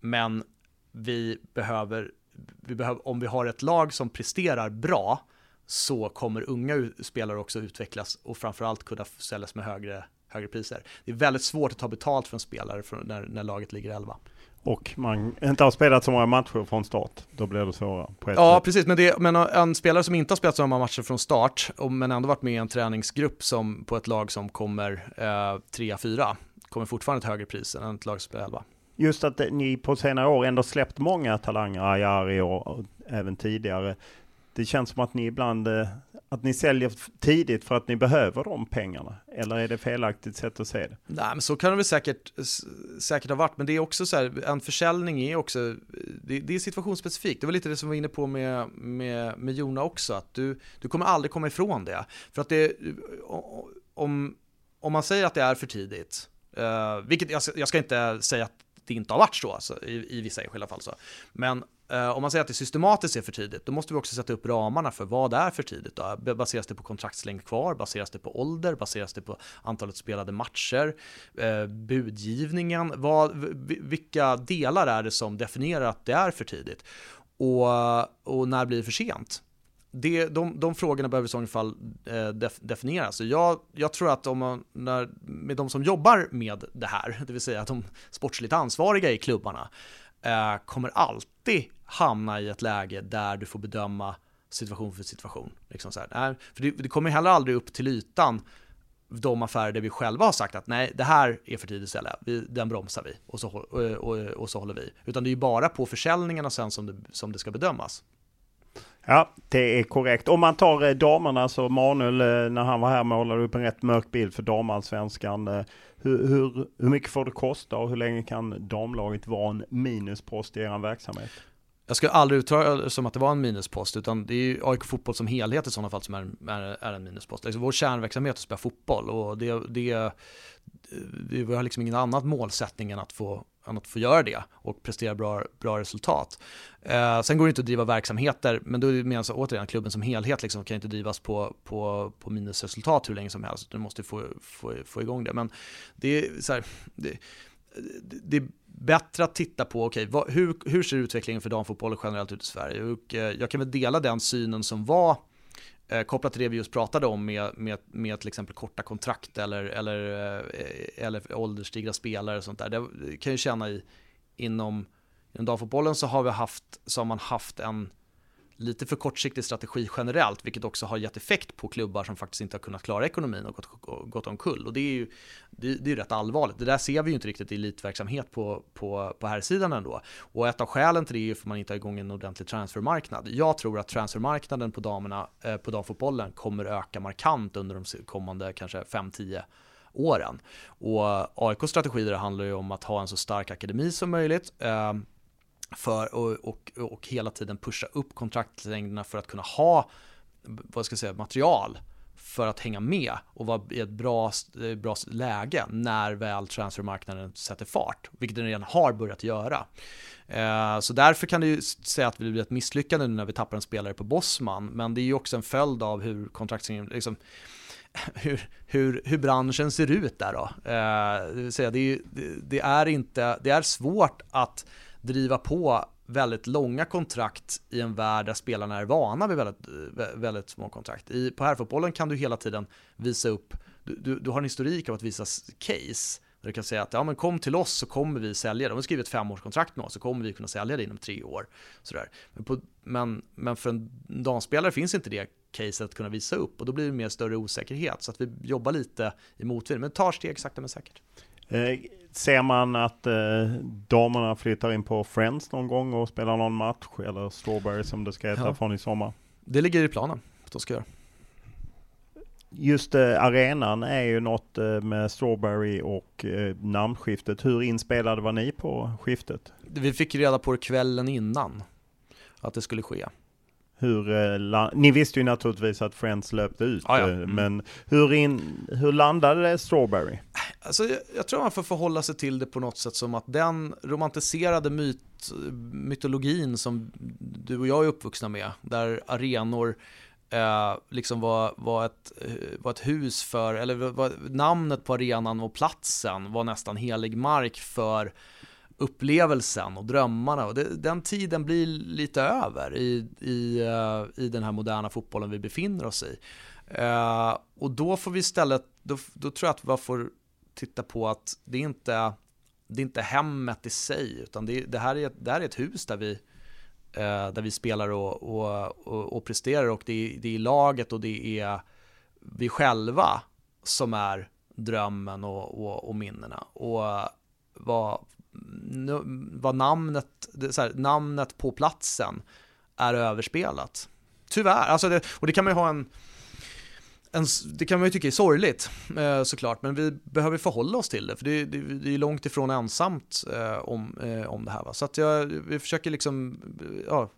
Men vi behöver, vi behöver, om vi har ett lag som presterar bra, så kommer unga spelare också utvecklas och framförallt kunna säljas med högre, högre priser. Det är väldigt svårt att ta betalt från spelare när, när laget ligger 11 och man inte har spelat så många matcher från start, då blir det svårare. ja, sätt. precis, men, det, men en spelare som inte har spelat så många matcher från start, men ändå varit med i en träningsgrupp som, på ett lag som kommer eh, 3-4, kommer fortfarande ett högre pris än ett lag som spelar 11. Just att ni på senare år ändå släppt många talanger, Ajari och även tidigare. Det känns som att ni ibland eh, att ni säljer tidigt för att ni behöver de pengarna? Eller är det felaktigt sätt att se det? Nej, men så kan det väl säkert, säkert ha varit, men det är också så här, en försäljning är också, det, det är situationsspecifikt. Det var lite det som vi var inne på med, med, med Jona också, att du, du kommer aldrig komma ifrån det. För att det, om, om man säger att det är för tidigt, eh, vilket jag, jag ska inte säga att det inte har varit så alltså, i, i vissa enskilda fall. Så. Men Eh, om man säger att det systematiskt är för tidigt, då måste vi också sätta upp ramarna för vad det är för tidigt. Då. Baseras det på kontraktslängd kvar? Baseras det på ålder? Baseras det på antalet spelade matcher? Eh, budgivningen? Vad, vilka delar är det som definierar att det är för tidigt? Och, och när blir det för sent? det, de, de frågorna behöver i så fall eh, def, definieras. Så jag, jag tror att om man, när, med de som jobbar med det här, det vill säga de sportsligt ansvariga i klubbarna, eh, kommer alltid hamna i ett läge där du får bedöma situation för situation. Liksom så här. För det, det kommer heller aldrig upp till ytan de affärer där vi själva har sagt att nej, det här är för tidigt att sälja, vi, den bromsar vi och så, och, och, och så håller vi. Utan det är ju bara på försäljningarna sen som det, som det ska bedömas. Ja, det är korrekt. Om man tar eh, damerna så Manuel, eh, när han var här målade upp en rätt mörk bild för damallsvenskan. Eh, hur, hur, hur mycket får det kosta och hur länge kan damlaget vara en minuspost i er verksamhet? Jag skulle aldrig uttala det som att det var en minuspost, utan det är ju AIK Fotboll som helhet i sådana fall som är, är, är en minuspost. Liksom vår kärnverksamhet är att spela fotboll och det, det, vi har liksom ingen annan målsättning än att få än att få göra det och prestera bra, bra resultat. Eh, sen går det inte att driva verksamheter, men då är det menar jag återigen klubben som helhet liksom kan inte drivas på, på, på minusresultat hur länge som helst. Du måste få, få, få igång det. Men det är, så här, det, det är bättre att titta på, okej, okay, hur, hur ser utvecklingen för damfotbollen generellt ut i Sverige? Och, eh, jag kan väl dela den synen som var eh, kopplat till det vi just pratade om med, med, med till exempel korta kontrakt eller, eller, eh, eller ålderstigra spelare och sånt där. Det kan ju känna i, inom, inom damfotbollen så har vi haft, så har man haft en lite för kortsiktig strategi generellt, vilket också har gett effekt på klubbar som faktiskt inte har kunnat klara ekonomin och gått, gått omkull. Och det är ju det, det är rätt allvarligt. Det där ser vi ju inte riktigt i elitverksamhet på, på, på här sidan ändå. Och ett av skälen till det är ju för att man inte har igång en ordentlig transfermarknad. Jag tror att transfermarknaden på damerna, eh, på damfotbollen kommer öka markant under de kommande kanske 5-10 åren. Och AIKs strategi där handlar ju om att ha en så stark akademi som möjligt. Ehm, för och, och, och hela tiden pusha upp kontraktlängderna för att kunna ha vad ska jag säga, material för att hänga med och vara i ett bra, eh, bra läge när väl transfermarknaden sätter fart, vilket den redan har börjat göra. Eh, så därför kan det ju säga att vi blir ett misslyckande nu när vi tappar en spelare på Bosman, men det är ju också en följd av hur kontraktsingen, liksom, hur, hur, hur branschen ser ut där då. Eh, det, vill säga, det, är, det, är inte, det är svårt att driva på väldigt långa kontrakt i en värld där spelarna är vana vid väldigt, väldigt små kontrakt. I, på herrfotbollen kan du hela tiden visa upp, du, du, du, har en historik av att visa case, där du kan säga att ja, men kom till oss så kommer vi sälja det. Om vi skriver ett femårskontrakt med oss så kommer vi kunna sälja det inom tre år. Sådär. Men, på, men, men för en damspelare finns inte det caset att kunna visa upp och då blir det mer större osäkerhet. Så att vi jobbar lite i motvind, men tar steg sakta men säkert. Eh, ser man att eh, damerna flyttar in på Friends någon gång och spelar någon match eller Strawberry som det ska heta ja. från i sommar? Det ligger i planen att de ska göra. Just eh, arenan är ju något eh, med Strawberry och eh, namnskiftet. Hur inspelade var ni på skiftet? Vi fick reda på det kvällen innan att det skulle ske hur, eh, ni visste ju naturligtvis att Friends löpte ut, ah, ja. Eh, mm. men hur, in, hur landade Strawberry? Alltså, jag, jag, tror man får förhålla sig till det på något sätt som att den romantiserade myt, mytologin som du och jag är uppvuxna med, där arenor eh, liksom var, var, ett, eh, var ett hus för, eller var, namnet på arenan och platsen var nästan helig mark för upplevelsen och drömmarna. Och det, den tiden blir lite över i, i, eh, i den här moderna fotbollen vi befinner oss i. Uh, och då får vi istället, då, då tror jag att man får titta på att det är inte det är inte hemmet i sig, utan det, det, här, är, det här är ett hus där vi, eh, där vi spelar och, och, och, och presterar och det är, det är laget och det är vi själva som är drömmen och, och, och minnena. Och eh, vad, vad namnet, här, namnet på platsen är överspelat. Tyvärr, alltså det, och det kan man ju ha en en, det kan man ju tycka är sorgligt eh, såklart, men vi behöver förhålla oss till det, för det, det, det är långt ifrån ensamt eh, om, eh, om det här. Va? Så att jag, vi försöker liksom, ja,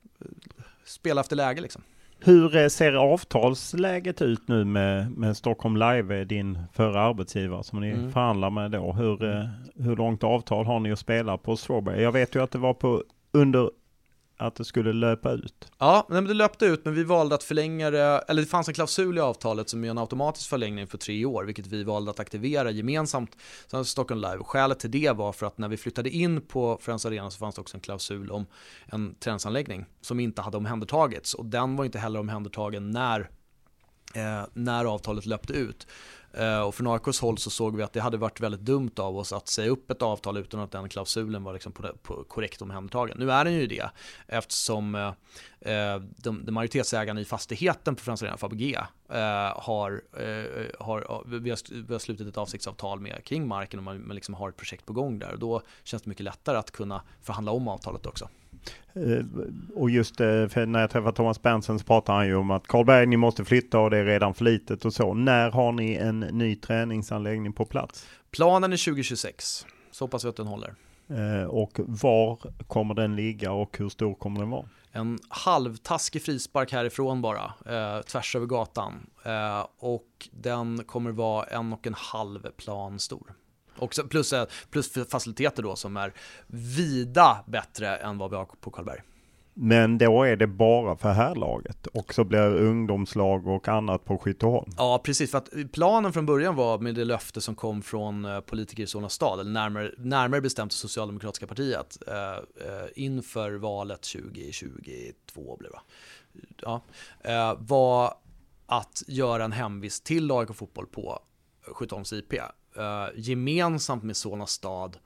spela efter läge liksom. Hur ser avtalsläget ut nu med, med Stockholm Live, din förra arbetsgivare som ni mm. förhandlar med då? Hur, hur långt avtal har ni att spela på Strawberry? Jag vet ju att det var på under att det skulle löpa ut? Ja, men det löpte ut, men vi valde att förlänga det, eller det fanns en klausul i avtalet som är en automatisk förlängning för tre år, vilket vi valde att aktivera gemensamt Stockholm Live. Skälet till det var för att när vi flyttade in på Friends Arena så fanns det också en klausul om en träningsanläggning som inte hade omhändertagits och den var inte heller omhändertagen när, eh, när avtalet löpte ut. Eh, och från AIKs håll så såg vi att det hade varit väldigt dumt av oss att säga upp ett avtal utan att den klausulen var liksom på, på korrekt omhändertagen. Nu är den ju det eftersom eh, eh de, de majoritetsägarna i fastigheten på Friends Arena, Fabege, eh, har, eh, har, vi, har, vi har slutit ett avsiktsavtal med kring marken och man, man liksom har ett projekt på gång där. Och då känns det mycket lättare att kunna förhandla om avtalet också. Eh, och just för när jag träffar Thomas Berntsen så pratar han ju om att Karlberg, ni måste flytta och det är redan för litet och så. När har ni en ny träningsanläggning på plats? Planen är 2026, så hoppas vi att den håller. Eh, och var kommer den ligga och hur stor kommer den vara? En halvtaskig frispark härifrån bara, eh, tvärs över gatan. Eh, och den kommer vara en och en halv plan stor. Också, plus, eh, plus faciliteter då som är vida bättre än vad vi har på Karlberg. Men då är det bara för herrlaget och så blir ungdomslag och annat på Skytteholm? Ja, precis. För att planen från början var med det löfte som kom från eh, politiker i Solna stad, eller närmare, närmare bestämt Socialdemokratiska partiet, eh, eh inför valet 2022 blev det ja, eh, var att göra en hemvist till AIK Fotboll på Skytteholms IP Eh, gemensamt med Solna stad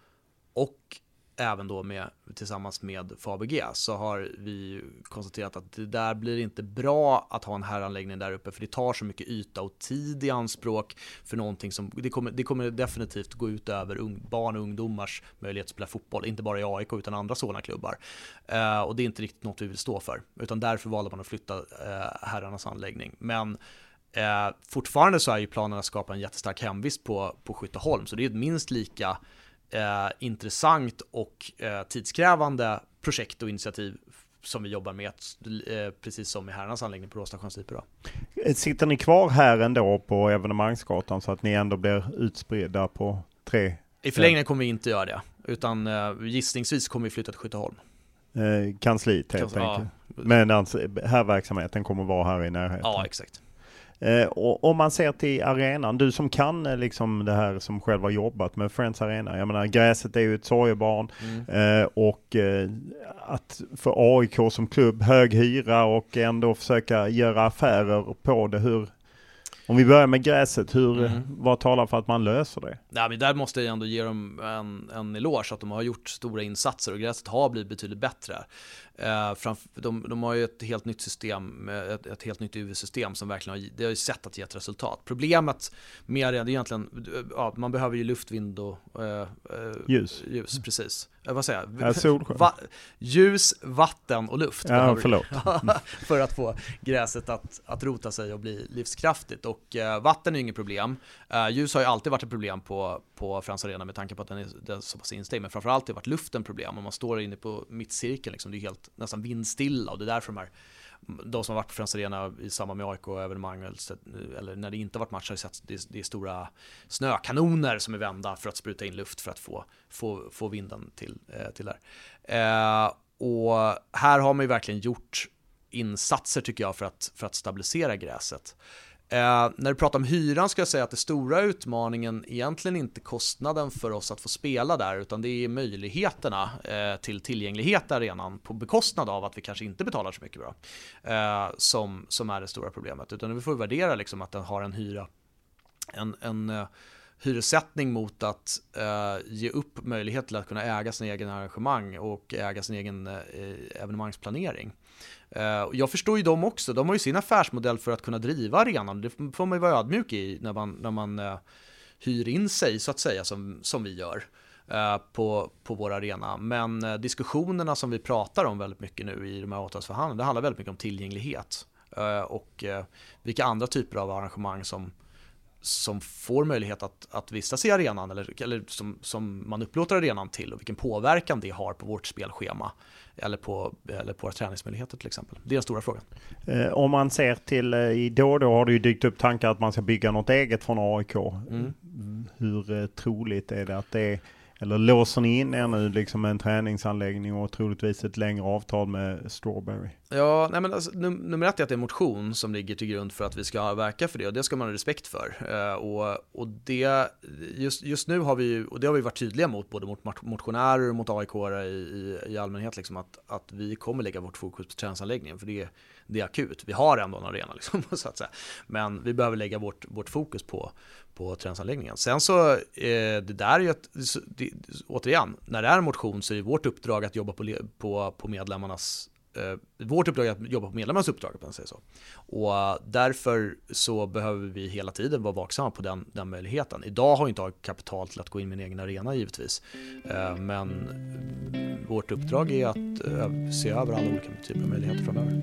och även då med, tillsammans med Fabg så har vi konstaterat att det där blir inte bra att ha en herranläggning där uppe för det tar så mycket yta och tid i anspråk för någonting som det kommer, det kommer definitivt gå ut över un, barn och ungdomars möjlighet att spela fotboll, inte bara i AIK utan andra sådana klubbar. Eh, och det är inte riktigt något vi vill stå för, utan därför valde man att flytta eh, herrarnas anläggning. Men Eh, fortfarande så är ju planen att skapa en jättestark hemvist på, på Skytteholm, så det är ett minst lika eh, intressant och eh, tidskrävande projekt och initiativ som vi jobbar med, eh, precis som i herrarnas anläggning på Råstasjöns IP. Eh, sitter ni kvar här ändå på evenemangsgatan så att ni ändå blir utspridda på tre? I förlängningen kommer vi inte göra det, utan eh, gissningsvis kommer vi flytta till Skytteholm. Eh, kansliet helt Kans enkelt. Ja. Men alltså, här verksamheten kommer vara här i närheten? Ja, exakt. Eh, och om man ser till arenan, du som kan eh, liksom det här som själv har jobbat med Friends Arena. Jag menar gräset är ju ett sorgebarn mm. eh, och eh, att för AIK som klubb, hög hyra och ändå försöka göra affärer på det. Hur, om vi börjar med gräset, hur, mm. vad talar för att man löser det? Ja, men där måste jag ändå ge dem en, en eloge att de har gjort stora insatser och gräset har blivit betydligt bättre. Eh, de, de har ju ett helt nytt system, ett, ett helt nytt UV-system som verkligen har, det har ju sett att ge ett resultat. Problemet med det är egentligen, ja, man behöver ju luft, vind och eh, eh ljus. ljus precis. Eh, vad säger jag? Ja, solsken. Va ljus, vatten och luft. Ja, förlåt. för att få gräset att, att rota sig och bli livskraftigt. Och eh, vatten är inget problem. Eh, ljus har ju alltid varit ett problem på, på Friends Arena med tanke på att den är, den är så pass instängd. Men framförallt har varit luften problem. Om man står inne på mittcirkeln, liksom, det är helt nästan vindstilla och det är därför de här de som har varit på Friends Arena i samband med AIK-evenemang eller när det inte varit match har sett det, det är stora snökanoner som är vända för att spruta in luft för att få, få, få vinden till, eh, till där. Eh, och här har man ju verkligen gjort insatser tycker jag för att, för att stabilisera gräset. Eh, när du pratar om hyran ska jag säga att den stora utmaningen egentligen inte kostnaden för oss att få spela där utan det är möjligheterna eh, till tillgänglighet i arenan på bekostnad av att vi kanske inte betalar så mycket bra. Eh, som, som är det stora problemet utan vi får värdera liksom att den har en hyra en, en eh, hyressättning mot att eh, ge upp möjlighet till att kunna äga sin egen arrangemang och äga sin egen eh, evenemangsplanering. Eh, jag förstår ju dem också, de har ju sin affärsmodell för att kunna driva arenan, det får man ju vara ödmjuk i när man, när man eh, hyr in sig så att säga som, som vi gör. Eh, på, på vår arena. Men diskussionerna som vi pratar om väldigt mycket nu i de här avtalsförhandlingarna, det handlar väldigt mycket om tillgänglighet. Och vilka andra typer av arrangemang som, som får möjlighet att, att vistas i arenan eller, eller som, som man upplåter arenan till och vilken påverkan det har på vårt spelschema eller på, eller på våra träningsmöjligheter till exempel. Det är den stora frågan. Eh, om man ser till, eh, i då och då har det ju dykt upp tankar att man ska bygga något eget från AIK. Mm. Hur eh, troligt är det att det är eller låser ni in er nu liksom en träningsanläggning och troligtvis ett längre avtal med Strawberry? Ja, nej men alltså, num nummer ett är att det är motion som ligger till grund för att vi ska verka för det och det ska man ha respekt för. Uh, och, och det, just, just nu har vi och det har vi varit tydliga mot, både mot motionärer och mot aik i, i, i allmänhet, liksom, att, att vi kommer lägga vårt fokus på träningsanläggningen, för det, det är akut. Vi har ändå en arena, liksom, så att säga. men vi behöver lägga vårt, vårt fokus på, på träningsanläggningen. Sen så, eh, det där är ju ett, det, återigen, när det är en motion så är det vårt uppdrag att jobba på, på, på medlemmarnas Eh, vårt uppdrag är att jobba på medlemmarnas uppdrag, om man säger så. Och eh, därför så behöver vi hela tiden vara vaksamma på den, den möjligheten. Idag har jag inte jag kapital till att gå in i min egen arena givetvis, eh, men eh, vårt uppdrag är att eh, se över alla olika typer av möjligheter framöver.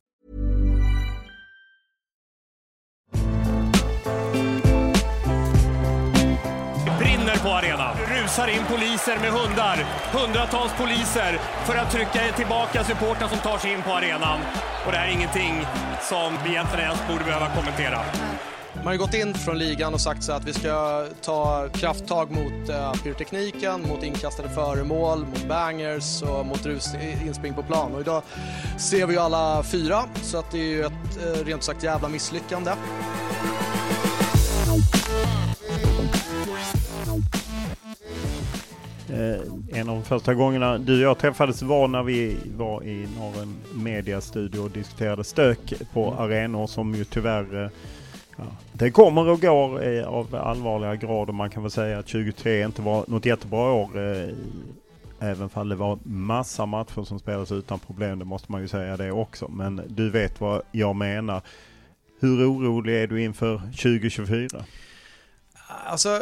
på arenan. Rusar in poliser med hundar. Hundratals poliser för att trycka tillbaka supportrar som tar sig in på arenan. Och det här är ingenting som vi egentligen ens borde behöva kommentera. Man har gått in från ligan och sagt så att vi ska ta krafttag mot eh, uh, pyrotekniken, mot inkastade föremål, mot bangers och mot rus, inspring på plan. Och idag ser vi ju alla fyra, så att det är ju ett uh, rent sagt jävla misslyckande. Eh, en av de första gångerna du och jag träffades var när vi var i Norren Mediastudio och diskuterade stök på arenor som ju tyvärr eh, ja, det kommer och går eh, av allvarliga grad och man kan väl säga att 2023 inte var något jättebra år. Även fall det var massa matcher som spelades utan problem, det måste man ju säga det också. Men du vet vad jag menar. Hur orolig är du inför 2024? Alltså,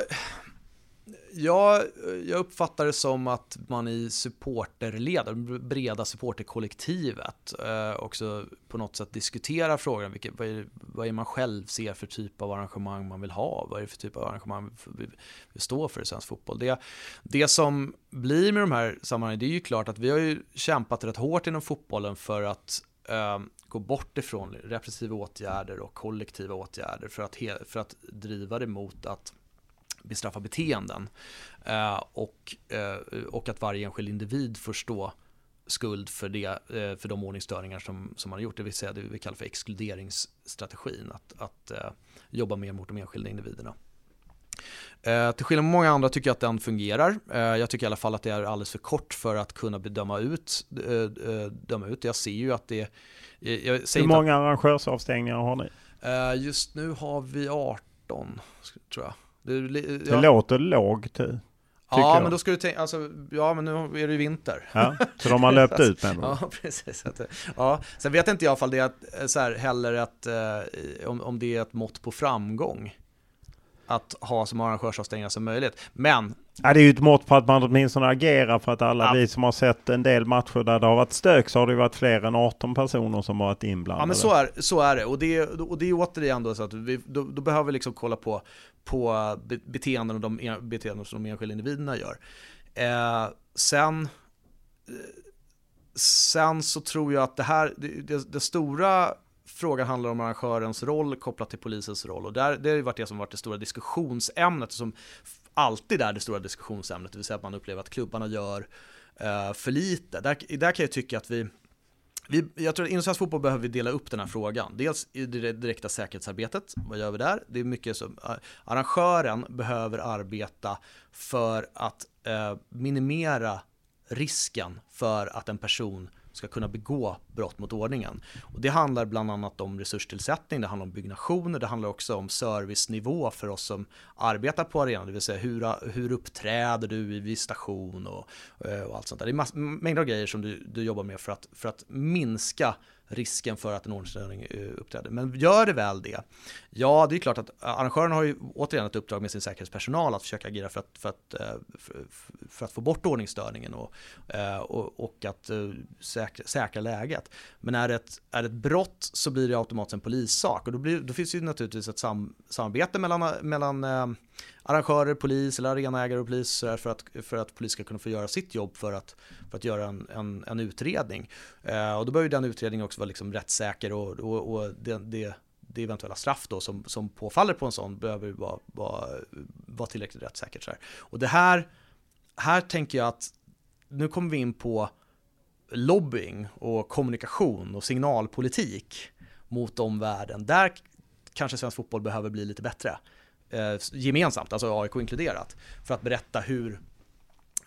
Ja, eh, jag uppfattar det som att man i supporterled, breda supporterkollektivet, eh, också på något sätt diskuterar frågan, vilket, vad, är, vad är man själv ser för typ av arrangemang man vill ha, vad är det för typ av arrangemang vi vill stå för i svensk fotboll. Det, det som blir med de här sammanhangen, det är ju klart att vi har ju kämpat rätt hårt inom fotbollen för att eh, gå bort ifrån repressiva åtgärder och kollektiva åtgärder för att, för att driva det mot att bestraffa beteenden. Eh, och, eh, och att varje enskild individ får stå skuld för, det, eh, för de ordningsstörningar som, som man har gjort, det vill säga det vi kallar för exkluderingsstrategin, att, att jobba mer mot de enskilda individerna. Eh, till skillnad från många andra tycker jag att den fungerar. Eh, jag tycker i alla fall att det är alldeles för kort för att kunna bedöma ut. Eh, döma ut. Jag ser ju att det... Hur många att, arrangörsavstängningar har ni? just nu har vi 18, tror jag. Det, ja. det låter lågt. Ja, men då ska du tänka, alltså, ja men nu är det ju vinter. Ja, så de har löpt ut med Ja, precis. Ja, sen vet inte jag ifall det är att, så här, heller att, eh, om, om det är ett mått på framgång att ha så många arrangörsavstängningar som möjligt. Men... Ja, det är ju ett mått på att man åtminstone agerar för att alla ja. vi som har sett en del matcher där det har varit stök så har det varit fler än 18 personer som varit inblandade. Ja men så är, så är det och det, och det är återigen då så att vi då, då behöver vi liksom kolla på, på beteenden och de beteenden som de enskilda individerna gör. Eh, sen eh, Sen så tror jag att det här, det, det, det stora frågan handlar om arrangörens roll kopplat till polisens roll. Och där, det har ju varit det som varit det stora diskussionsämnet, som alltid är det stora diskussionsämnet, det vill säga att man upplever att klubbarna gör eh, för lite. Där, där kan jag tycka att vi vi, jag tror att inom svensk fotboll behöver vi dela upp den här frågan. Dels i det direkta säkerhetsarbetet, vad gör vi där? Det är mycket som, eh, arrangören behöver arbeta för att eh, minimera risken för att en person ska kunna begå brott mot ordningen. Och det handlar bland annat om resurstillsättning, det handlar om byggnationer, det handlar också om servicenivå för oss som arbetar på arenan, det vill säga hur, hur uppträder du i visitation och, eh, och allt sånt där. Det är mass, mängder av grejer som du, du jobbar med för att, för att minska risken för att en ordningsstörning eh, uppträder. Men gör det väl det, ja det är klart att eh, arrangören har ju återigen ett uppdrag med sin säkerhetspersonal att försöka agera för att, för att, eh, för, för att få bort ordningsstörningen och, och, och att säkra, säkra läget. Men är det, ett, är det ett brott så blir det automatiskt en polissak och då, blir, då finns det ju naturligtvis ett sam, samarbete mellan, mellan arrangörer, polis eller arenaägare och polis för att, för att polis ska kunna få göra sitt jobb för att, för att göra en, en, en utredning. Eh, och då behöver den utredningen också vara liksom rättssäker och, och, och det, det, det eventuella straff då som, som påfaller på en sån behöver vara, vara, vara tillräckligt rättssäkert. Så här. Och det här, här tänker jag att nu kommer vi in på lobbying och kommunikation och signalpolitik mot omvärlden. Där kanske svensk fotboll behöver bli lite bättre Eh, gemensamt, alltså AIK inkluderat, för att berätta hur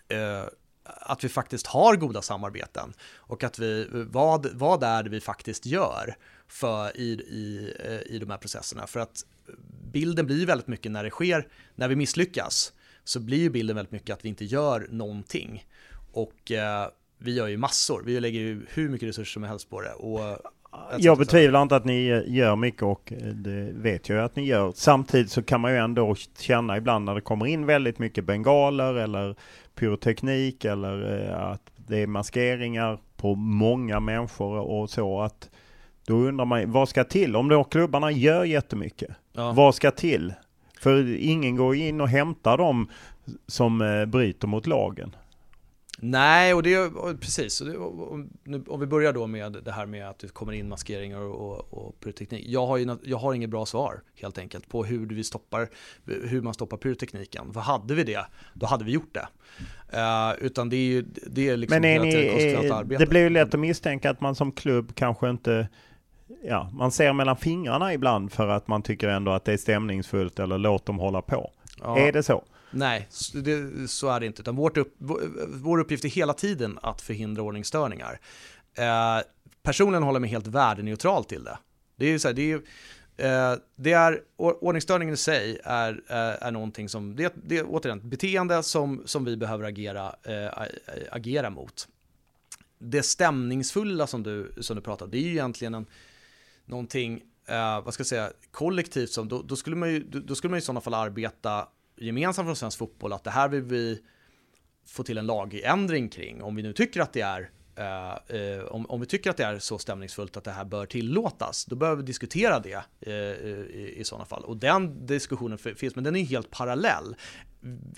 eh, att vi faktiskt har goda samarbeten och att vi, vad, vad är det vi faktiskt gör för i, i, eh, i de här processerna. För att bilden blir väldigt mycket när det sker, när vi misslyckas, så blir ju bilden väldigt mycket att vi inte gör någonting. Och eh, vi gör ju massor, vi lägger ju hur mycket resurser som helst på det. Och jag betvivlar inte att ni gör mycket och det vet jag att ni gör. Samtidigt så kan man ju ändå känna ibland när det kommer in väldigt mycket bengaler eller pyroteknik eller eh, att det är maskeringar på många människor och så att då undrar man vad ska till? Om då klubbarna gör jättemycket, ja. vad ska till? För ingen går in och hämtar dem som eh, bryter mot lagen. Nej, och det är precis. Och det, och, nu, om vi börjar då med det här med att det kommer in maskeringar och, och, och pyroteknik. Jag har, ju, jag har inget bra svar helt enkelt på hur, vi stoppar, hur man stoppar pyrotekniken. För hade vi det, då hade vi gjort det. Uh, utan det är ju det är liksom Men är ni, arbete. det blir ju lätt att misstänka att man som klubb kanske inte Ja, man ser mellan fingrarna ibland för att man tycker ändå att det är stämningsfullt eller låt dem hålla på. Ja. Är det så? Nej, det, så är det inte. Utan vårt upp, vår uppgift är hela tiden att förhindra ordningsstörningar. Eh, personligen håller mig helt värdeneutral till det. Det är så här, det är, eh, det är, ordningsstörningen i sig är, är, är någonting som, det, det är återigen ett beteende som, som vi behöver agera, eh, agera mot. Det stämningsfulla som du, som du pratade, det är ju egentligen en, någonting, eh, vad ska jag säga, kollektivt som, då, då, skulle man ju, då skulle man i sådana fall arbeta gemensamt från svensk fotboll att det här vill vi få till en lagändring kring. Om vi nu tycker att det är Uh, uh, om, om, vi tycker att det är så stämningsfullt att det här bör tillåtas, då behöver vi diskutera det uh, i, i sådana fall. Och den diskussionen finns, men den är helt parallell.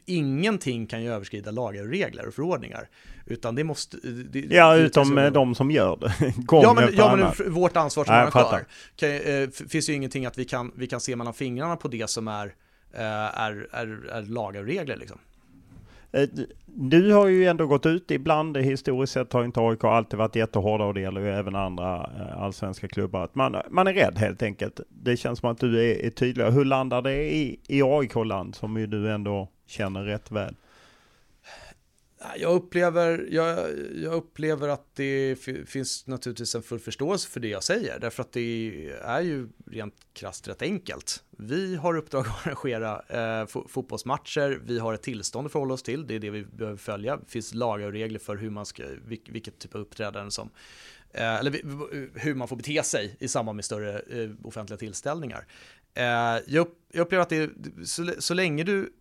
Ingenting kan ju överskrida lagar och regler och förordningar. Utan det måste... Det, ja, utom det de som gör det. Gång ja, men, ja, men vårt ansvar som arrangör. Kan, finns ju ingenting att vi kan, vi kan se mellan fingrarna på det som är, Eh, är, är, är lagar och regler liksom. Eh, du har ju ändå gått ut ibland, historiskt sett har inte AIK alltid varit jättehårda och det gäller ju även andra eh, allsvenska klubbar. Att man, man är rädd helt enkelt. Det känns som att du är, är tydlig. Hur landar det i, i AIK-land som ju du ändå känner rätt väl? Jag upplever, jag, jag, upplever att det finns naturligtvis en full förståelse för det jag säger, därför att det är ju rent krasst rätt enkelt. Vi har uppdrag att arrangera eh, fotbollsmatcher, vi har ett tillstånd att förhålla oss till, det är det vi behöver följa. Det finns lagar och regler för hur man ska, vilket typ av uppträdande som, eh, eller hur man får bete sig i samband med större eh, offentliga tillställningar. Eh, jag, jag, upplever att det, så, så länge du,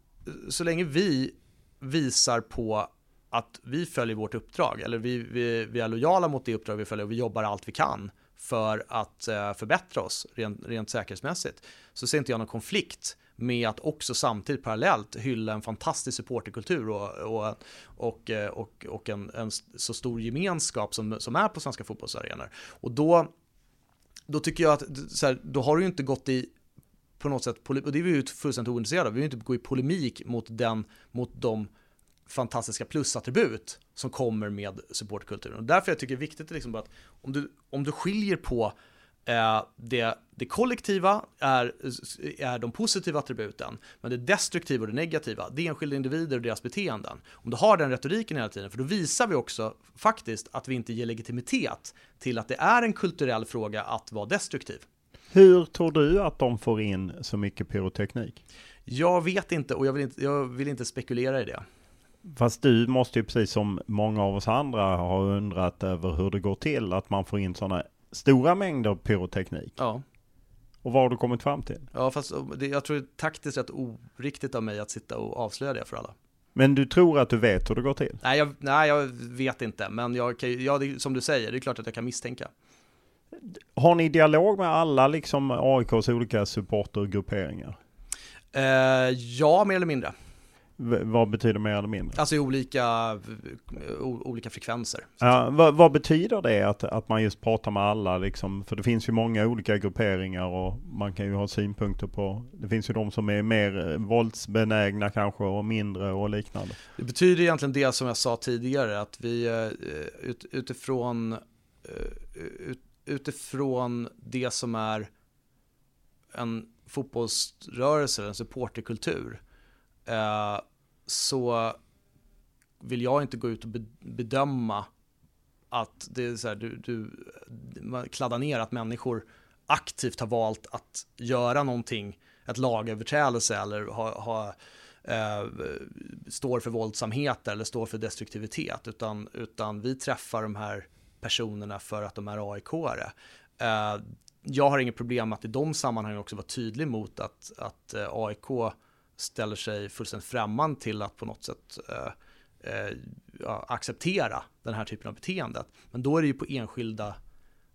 så länge vi visar på att vi följer vårt uppdrag, eller vi, vi, vi är lojala mot det uppdrag vi följer och vi jobbar allt vi kan för att eh, förbättra oss rent, rent säkerhetsmässigt, så ser inte jag någon konflikt med att också samtidigt parallellt hylla en fantastisk supporterkultur och, och, och, eh, och, och en, en, så stor gemenskap som, som är på svenska fotbollsarenor. Och då, då tycker jag att så här, då har du ju inte gått i på något sätt, och det är vi ju fullständigt ointresserade av, vi vill inte gå i polemik mot, den, mot de fantastiska plusattribut som kommer med supportkulturen. Och därför jag tycker det är viktigt liksom att om du, om du skiljer på eh, det, det kollektiva är, är de positiva attributen, men det destruktiva och det negativa, det är enskilda individer och deras beteenden. Om du har den retoriken hela tiden, för då visar vi också faktiskt att vi inte ger legitimitet till att det är en kulturell fråga att vara destruktiv. Hur tror du att de får in så mycket pyroteknik? Jag vet inte och jag vill inte, jag vill inte spekulera i det. Fast du måste ju precis som många av oss andra ha undrat över hur det går till att man får in sådana stora mängder pyroteknik. Ja. Och vad har du kommit fram till? Ja, fast det, jag tror det är taktiskt rätt oriktigt av mig att sitta och avslöja det för alla. Men du tror att du vet hur det går till? Nej, jag, nej, jag vet inte, men jag kan, ja, det, som du säger, det är klart att jag kan misstänka. Har ni dialog med alla liksom AIKs olika supportergrupperingar? Eh, ja, mer eller mindre. Vad betyder mer eller mindre? Alltså i olika, olika frekvenser. Ja, vad, vad, betyder det att, att man just pratar med alla liksom? För det finns ju många olika grupperingar och man kan ju ha synpunkter på, det finns ju de som är mer våldsbenägna kanske och mindre och liknande. Det betyder egentligen det som jag sa tidigare, att vi eh, ut, utifrån, eh, ut, utifrån det som är en fotbollsrörelse, en supporterkultur, Eh, så vill jag inte gå ut och bedöma att det är så här, du, du kladdar ner att människor aktivt har valt att göra någonting, ett lagöverträdelse eller ha, ha eh, står för våldsamhet eller står för destruktivitet, utan, utan vi träffar de här personerna för att de är AIK-are. Eh, jag har inget problem att i de sammanhangen också vara tydlig mot att, att eh, AIK ställer sig fullständigt främmande till att på något sätt eh, eh, ja, acceptera den här typen av beteende. Men då är det ju på enskilda,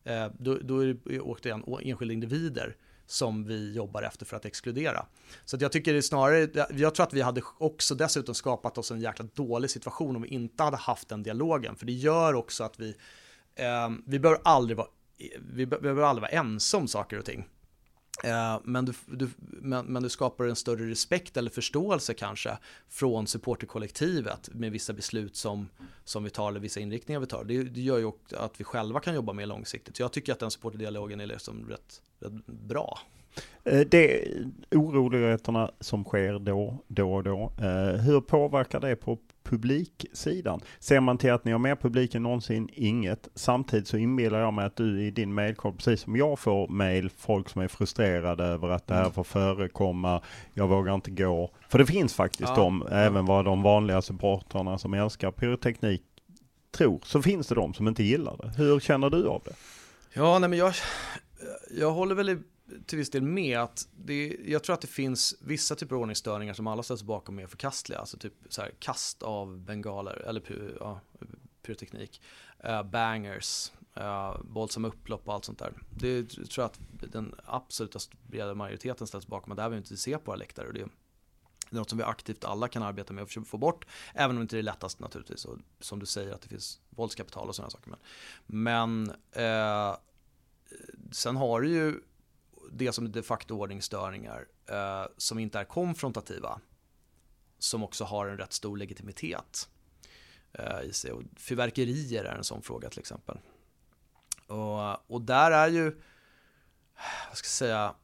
eh, då, då, är det återigen enskilda individer som vi jobbar efter för att exkludera. Så att jag tycker det är snarare, jag tror att vi hade också dessutom skapat oss en jäkla dålig situation om vi inte hade haft den dialogen, för det gör också att vi, eh, vi behöver aldrig vara vi behöver aldrig vara ense om saker och ting. Eh, men du, du, men, men, du skapar en större respekt eller förståelse kanske från supporterkollektivet med vissa beslut som, som vi tar eller vissa inriktningar vi tar. Det, det gör ju också att vi själva kan jobba mer långsiktigt. Så jag tycker att den supporterdialogen är liksom rätt, rätt bra. Eh, det oroligheterna som sker då, då och då, eh, hur påverkar det på publiksidan. Ser man till att ni har mer publik än någonsin, inget. Samtidigt så inbillar jag mig att du i din mailkorg, precis som jag får mail, folk som är frustrerade över att det här mm. får förekomma, jag vågar inte gå. För det finns faktiskt ja. de, även vad de vanliga supportrarna som älskar pyroteknik tror, så finns det de som inte gillar det. Hur känner du av det? Ja, nej men jag, jag håller väl i till viss del med att det, jag tror att det finns vissa typer av ordningsstörningar som alla ställs bakom är förkastliga. Alltså typ så här, kast av bengaler eller ja, pyroteknik, uh, bangers, eh, uh, våldsamma upplopp och allt sånt där. Det tror jag att den absoluta breda majoriteten ställs bakom och här vill vi inte se på våra läktare. Och det, det är något som vi aktivt alla kan arbeta med och försöka få bort. Även om det inte är lättast naturligtvis. Och som du säger att det finns våldskapital och sådana saker. Men, men eh, sen har du ju det som är de facto ordningsstörningar eh, som inte är konfrontativa. Som också har en rätt stor legitimitet eh, i sig. Och fyrverkerier är en sån fråga till exempel. Och, och där är ju, vad ska jag säga,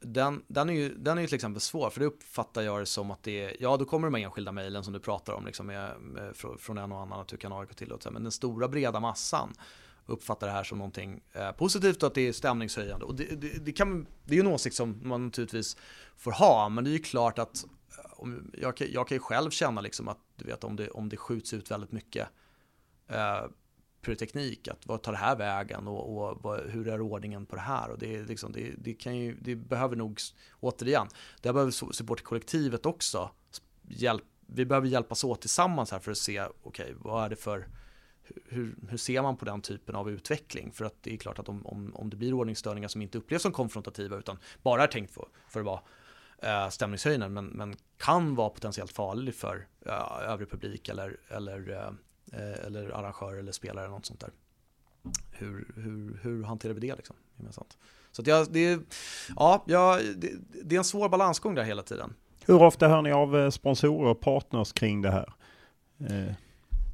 den, den, är ju, den är ju till exempel svår, för det uppfattar jag det som att det är, ja då kommer de enskilda mejlen som du pratar om, liksom med, med, från en och annan att du kan AIK till, men den stora breda massan uppfattar det här som någonting eh, positivt och att det är stämningshöjande. Och det, det, det, kan, det är ju en åsikt som man naturligtvis får ha, men det är ju klart att eh, om, jag, jag kan ju själv känna liksom att du vet, om, det, om det skjuts ut väldigt mycket eh, pyroteknik, att vad tar det här vägen och, och vad, hur är ordningen på det här? Och det, liksom, det, det, kan ju, det behöver nog, återigen, det behöver supportkollektivet också hjälp, vi behöver hjälpas åt tillsammans här för att se, okej, okay, vad är det för hur, hur ser man på den typen av utveckling? För att det är klart att om, om, om det blir ordningsstörningar som inte upplevs som konfrontativa utan bara är tänkt för, för att vara eh, stämningshöjande men, men kan vara potentiellt farlig för eh, övrig publik eller, eller, eh, eller arrangör eller spelare eller något sånt där. Hur, hur, hur hanterar vi det liksom, gemensamt? Så att jag, det, ja, jag, det, det är en svår balansgång där hela tiden. Hur ofta hör ni av eh, sponsorer och partners kring det här? Eh.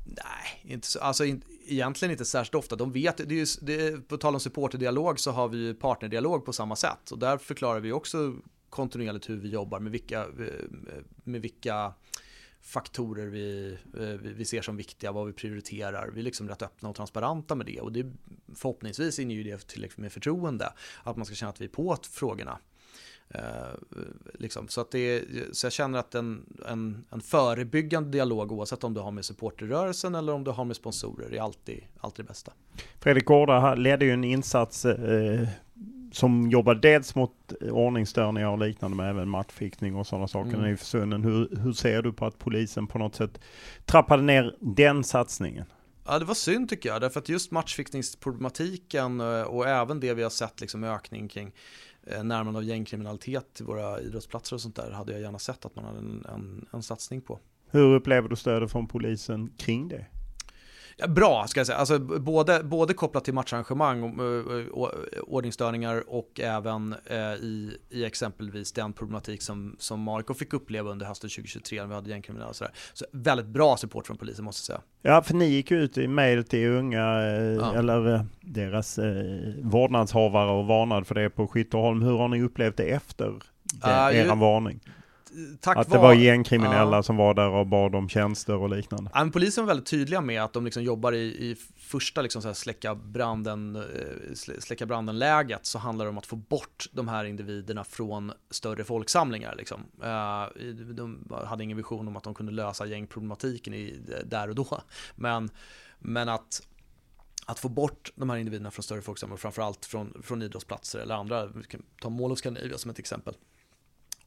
Nej, inte så, alltså in, egentligen inte särskilt ofta. De vet, det är ju, det, på tal om supporterdialog så har vi ju partnerdialog på samma sätt. Och där förklarar vi också kontinuerligt hur vi jobbar med vilka, eh, med vilka faktorer eh, vi, vi ser som viktiga, vad vi prioriterar. Vi är liksom rätt öppna och transparenta med det och det förhoppningsvis inger ju det tillräckligt med förtroende. Att man ska känna att vi är på frågorna. Eh, liksom. så, att det så jag känner att en, en, en förebyggande dialog oavsett om du har med supporterrörelsen eller om du har med sponsorer är alltid, alltid det bästa. Fredrik Gårda ledde ju en insats eh, som jobbar dels mot ordningsstörningar och liknande men även matchfixning och sådana saker mm. i Försunden. Hur, hur ser du på att polisen på något sätt trappade ner den satsningen? Ja, det var synd tycker jag, därför att just matchfixningsproblematiken eh, och även det vi har sett liksom ökning kring Eh, närmande av gängkriminalitet till våra idrottsplatser och sånt där hade jag gärna sett att man hade en, en, en satsning på. Hur upplever du stödet från polisen kring det? Bra, ska jag säga. Alltså, både, både kopplat till matcharrangemang, och, ordningsstörningar och även eh, i, i exempelvis den problematik som, som AIK fick uppleva under hösten 2023 när vi hade gängkriminella och sådär. Så väldigt bra support från polisen måste jag säga. Ja, för ni gick ut i mejl till unga, eh, ja. eller eh, deras eh, vårdnadshavare och varnade för det på Skytteholm. Hur har ni upplevt det efter det, uh, eran varning? Tack att det var gängkriminella ja. som var där och bad om tjänster och liknande. Ja, polisen var väldigt tydliga med att de liksom jobbar i, i första liksom så släcka branden, eh, släcka branden-läget så handlar det om att få bort de här individerna från större folksamlingar. Liksom. Eh, de hade ingen vision om att de kunde lösa gängproblematiken i, där och då. Men, men att att få bort de här individerna från större folksamlingar, framförallt från, från idrottsplatser eller andra, vi kan ta of Scandinavia som ett exempel.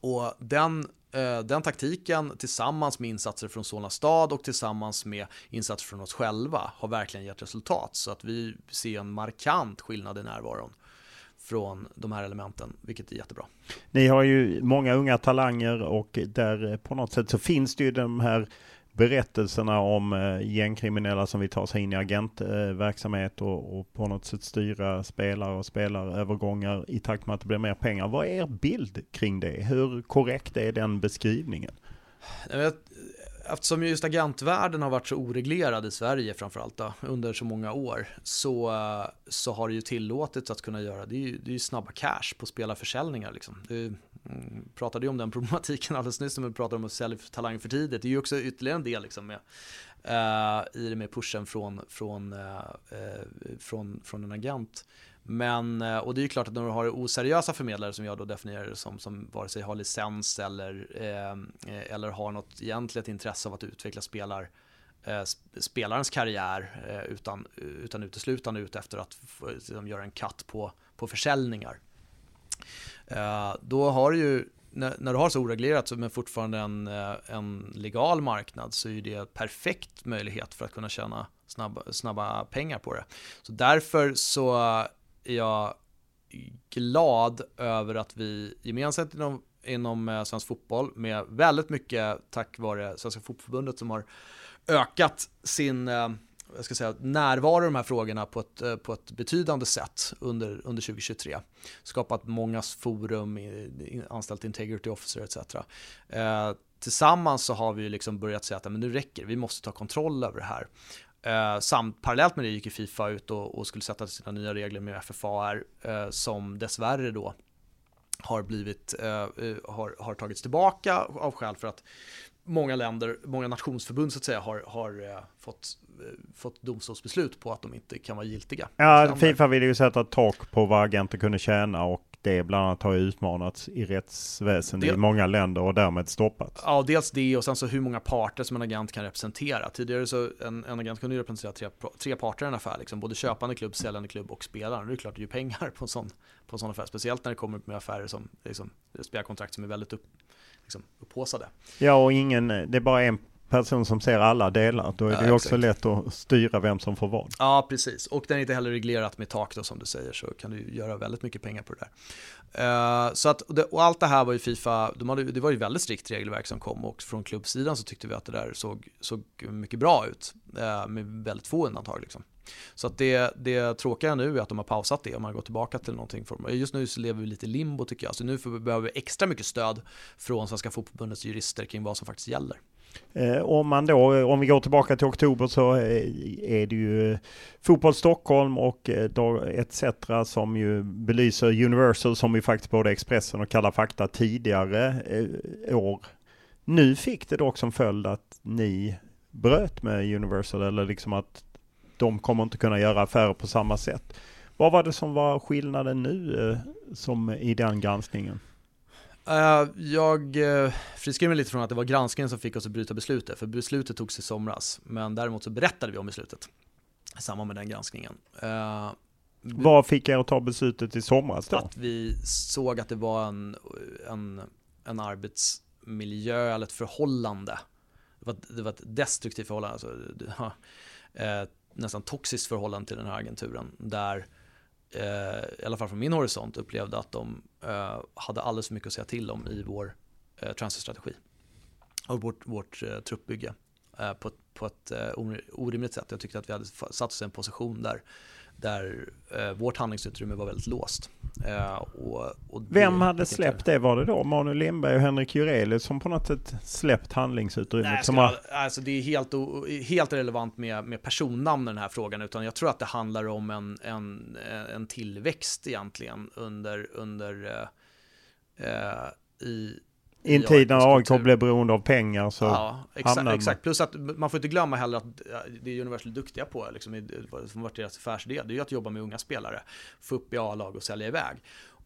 Och den, Eh, den taktiken tillsammans med insatser från Solna stad och tillsammans med insatser från oss själva har verkligen gett resultat. Så att vi ser en markant skillnad i närvaron från de här elementen, vilket är jättebra. Ni har ju många unga talanger och där på något sätt så finns det ju de här berättelserna om eh, gängkriminella som vill ta sig in i agentverksamhet eh, och, och, på något sätt styra spelare och spelarövergångar i takt med att det blir mer pengar. Vad är er bild kring det? Hur korrekt är den beskrivningen? Eftersom just agentvärlden har varit så oreglerad i Sverige framförallt då, under så många år så, eh, så har det ju tillåtits att kunna göra, det är ju, det är ju snabba cash på spelarförsäljningar liksom. Det, Mm, Mm, pratade ju om den problematiken alldeles nyss, men vi pratade om att sälja talang för tidigt. Det är ju också ytterligare en del liksom med, uh, i det med pushen från, från, uh, från, från en agent. Men, och det är ju klart att när du har oseriösa förmedlare som jag då definierar det som, som vare sig har licens eller, eh, eller har något egentligt intresse av att utveckla spelar, eh, spelarens karriär eh, utan, utan uteslutande ut efter att liksom, göra en cut på, på försäljningar Eh, då har du ju, när, du har så oreglerat men fortfarande en, eh, en legal marknad så är det en perfekt möjlighet för att kunna tjäna snabba, snabba pengar på det. Så därför så är jag glad över att vi gemensamt inom, inom eh, svensk fotboll med väldigt mycket tack vare Svenska Fotbollförbundet som har ökat sin jag ska säga, närvaro i de här frågorna på ett, eh, på ett betydande sätt under, under 2023. Skapat många forum, anställt integrity officer etc. Eh, tillsammans så har vi liksom börjat säga att men nu räcker vi måste ta kontroll över det här. Eh, samt parallellt med det gick ju Fifa ut och, och skulle sätta sina nya regler med FFAR eh, som dessvärre då har blivit, eh, eh, har, har tagits tillbaka av skäl för att många länder, många nationsförbund så att säga har, har eh, fått, fått domstolsbeslut på att de inte kan vara giltiga. Ja, Fifa ville ju sätta tak på vad agenter kunde tjäna och det bland annat har utmanats i rättsväsendet i många länder och därmed stoppats. Ja, dels det och sen så hur många parter som en agent kan representera. Tidigare så en, en agent kunde ju representera tre, tre parter i en affär, liksom, både köpande klubb, säljande klubb och spelaren. Det är klart det är ju pengar på en sån, på en sån affär, speciellt när det kommer med affärer som liksom, spelkontrakt som är väldigt upp, liksom, upphåsade. Ja, och ingen, det är bara en person som ser alla delar. Då är ja, det också lätt att styra vem som får vad. Ja, precis. Och den är inte heller reglerat med tak då, som du säger, så kan du göra väldigt mycket pengar på det där. Uh, så att, och allt det här var ju Fifa, de hade, det var ju väldigt strikt regelverk som kom och från klubbsidan så tyckte vi att det där såg, såg mycket bra ut. Uh, med väldigt få undantag liksom. Så att det, det tråkiga nu är att de har pausat det och man går tillbaka till någonting. För, just nu så lever vi lite limbo tycker jag. Så nu får vi, behöver vi extra mycket stöd från Svenska Fotbollförbundets jurister kring vad som faktiskt gäller. Eh, om man då, eh, om vi går tillbaka till oktober så eh, är det ju Fotboll Stockholm och ETC som ju belyser Universal som ju faktiskt både Expressen och Kalla fakta tidigare år. Nu fick det dock som följd att ni bröt med Universal eller liksom att de kommer inte kunna göra affärer på samma sätt. Vad var det som var skillnaden nu som i den granskningen? Uh, jag uh, friskriver mig lite från att det var granskningen som fick oss att bryta beslutet, för beslutet togs i somras. Men däremot så berättade vi om beslutet i samband med den granskningen. Uh, Vad fick er att ta beslutet i somras då? Att vi såg att det var en, en, en arbetsmiljö eller ett förhållande. Det var, det var ett destruktivt förhållande, alltså, det, nästan toxiskt förhållande till den här agenturen. Där eh, Eh, i alla fall från min horisont, upplevde att de eh, hade alldeles för mycket att säga till om i vår eh, transferstrategi och vårt, vårt truppbygge på, på ett orimligt sätt. Jag tyckte att vi hade satt oss i en position där, där eh, vårt handlingsutrymme var väldigt låst. Eh, och, och Vem hade släppt det? Var det då Manuel Lindberg och Henrik Jurelius som på något sätt släppt handlingsutrymmet? Nej, som har... alltså det är helt, helt relevant med, med personnamn i den här frågan, utan jag tror att det handlar om en, en, en tillväxt egentligen under, under eh, i, i en tid när AIK blev beroende av pengar så Ja, exakt, exakt. Plus att man får inte glömma heller att det Universal är duktiga på, liksom, som varit deras affärsidé, det är ju att jobba med unga spelare, få upp i A-lag och sälja iväg.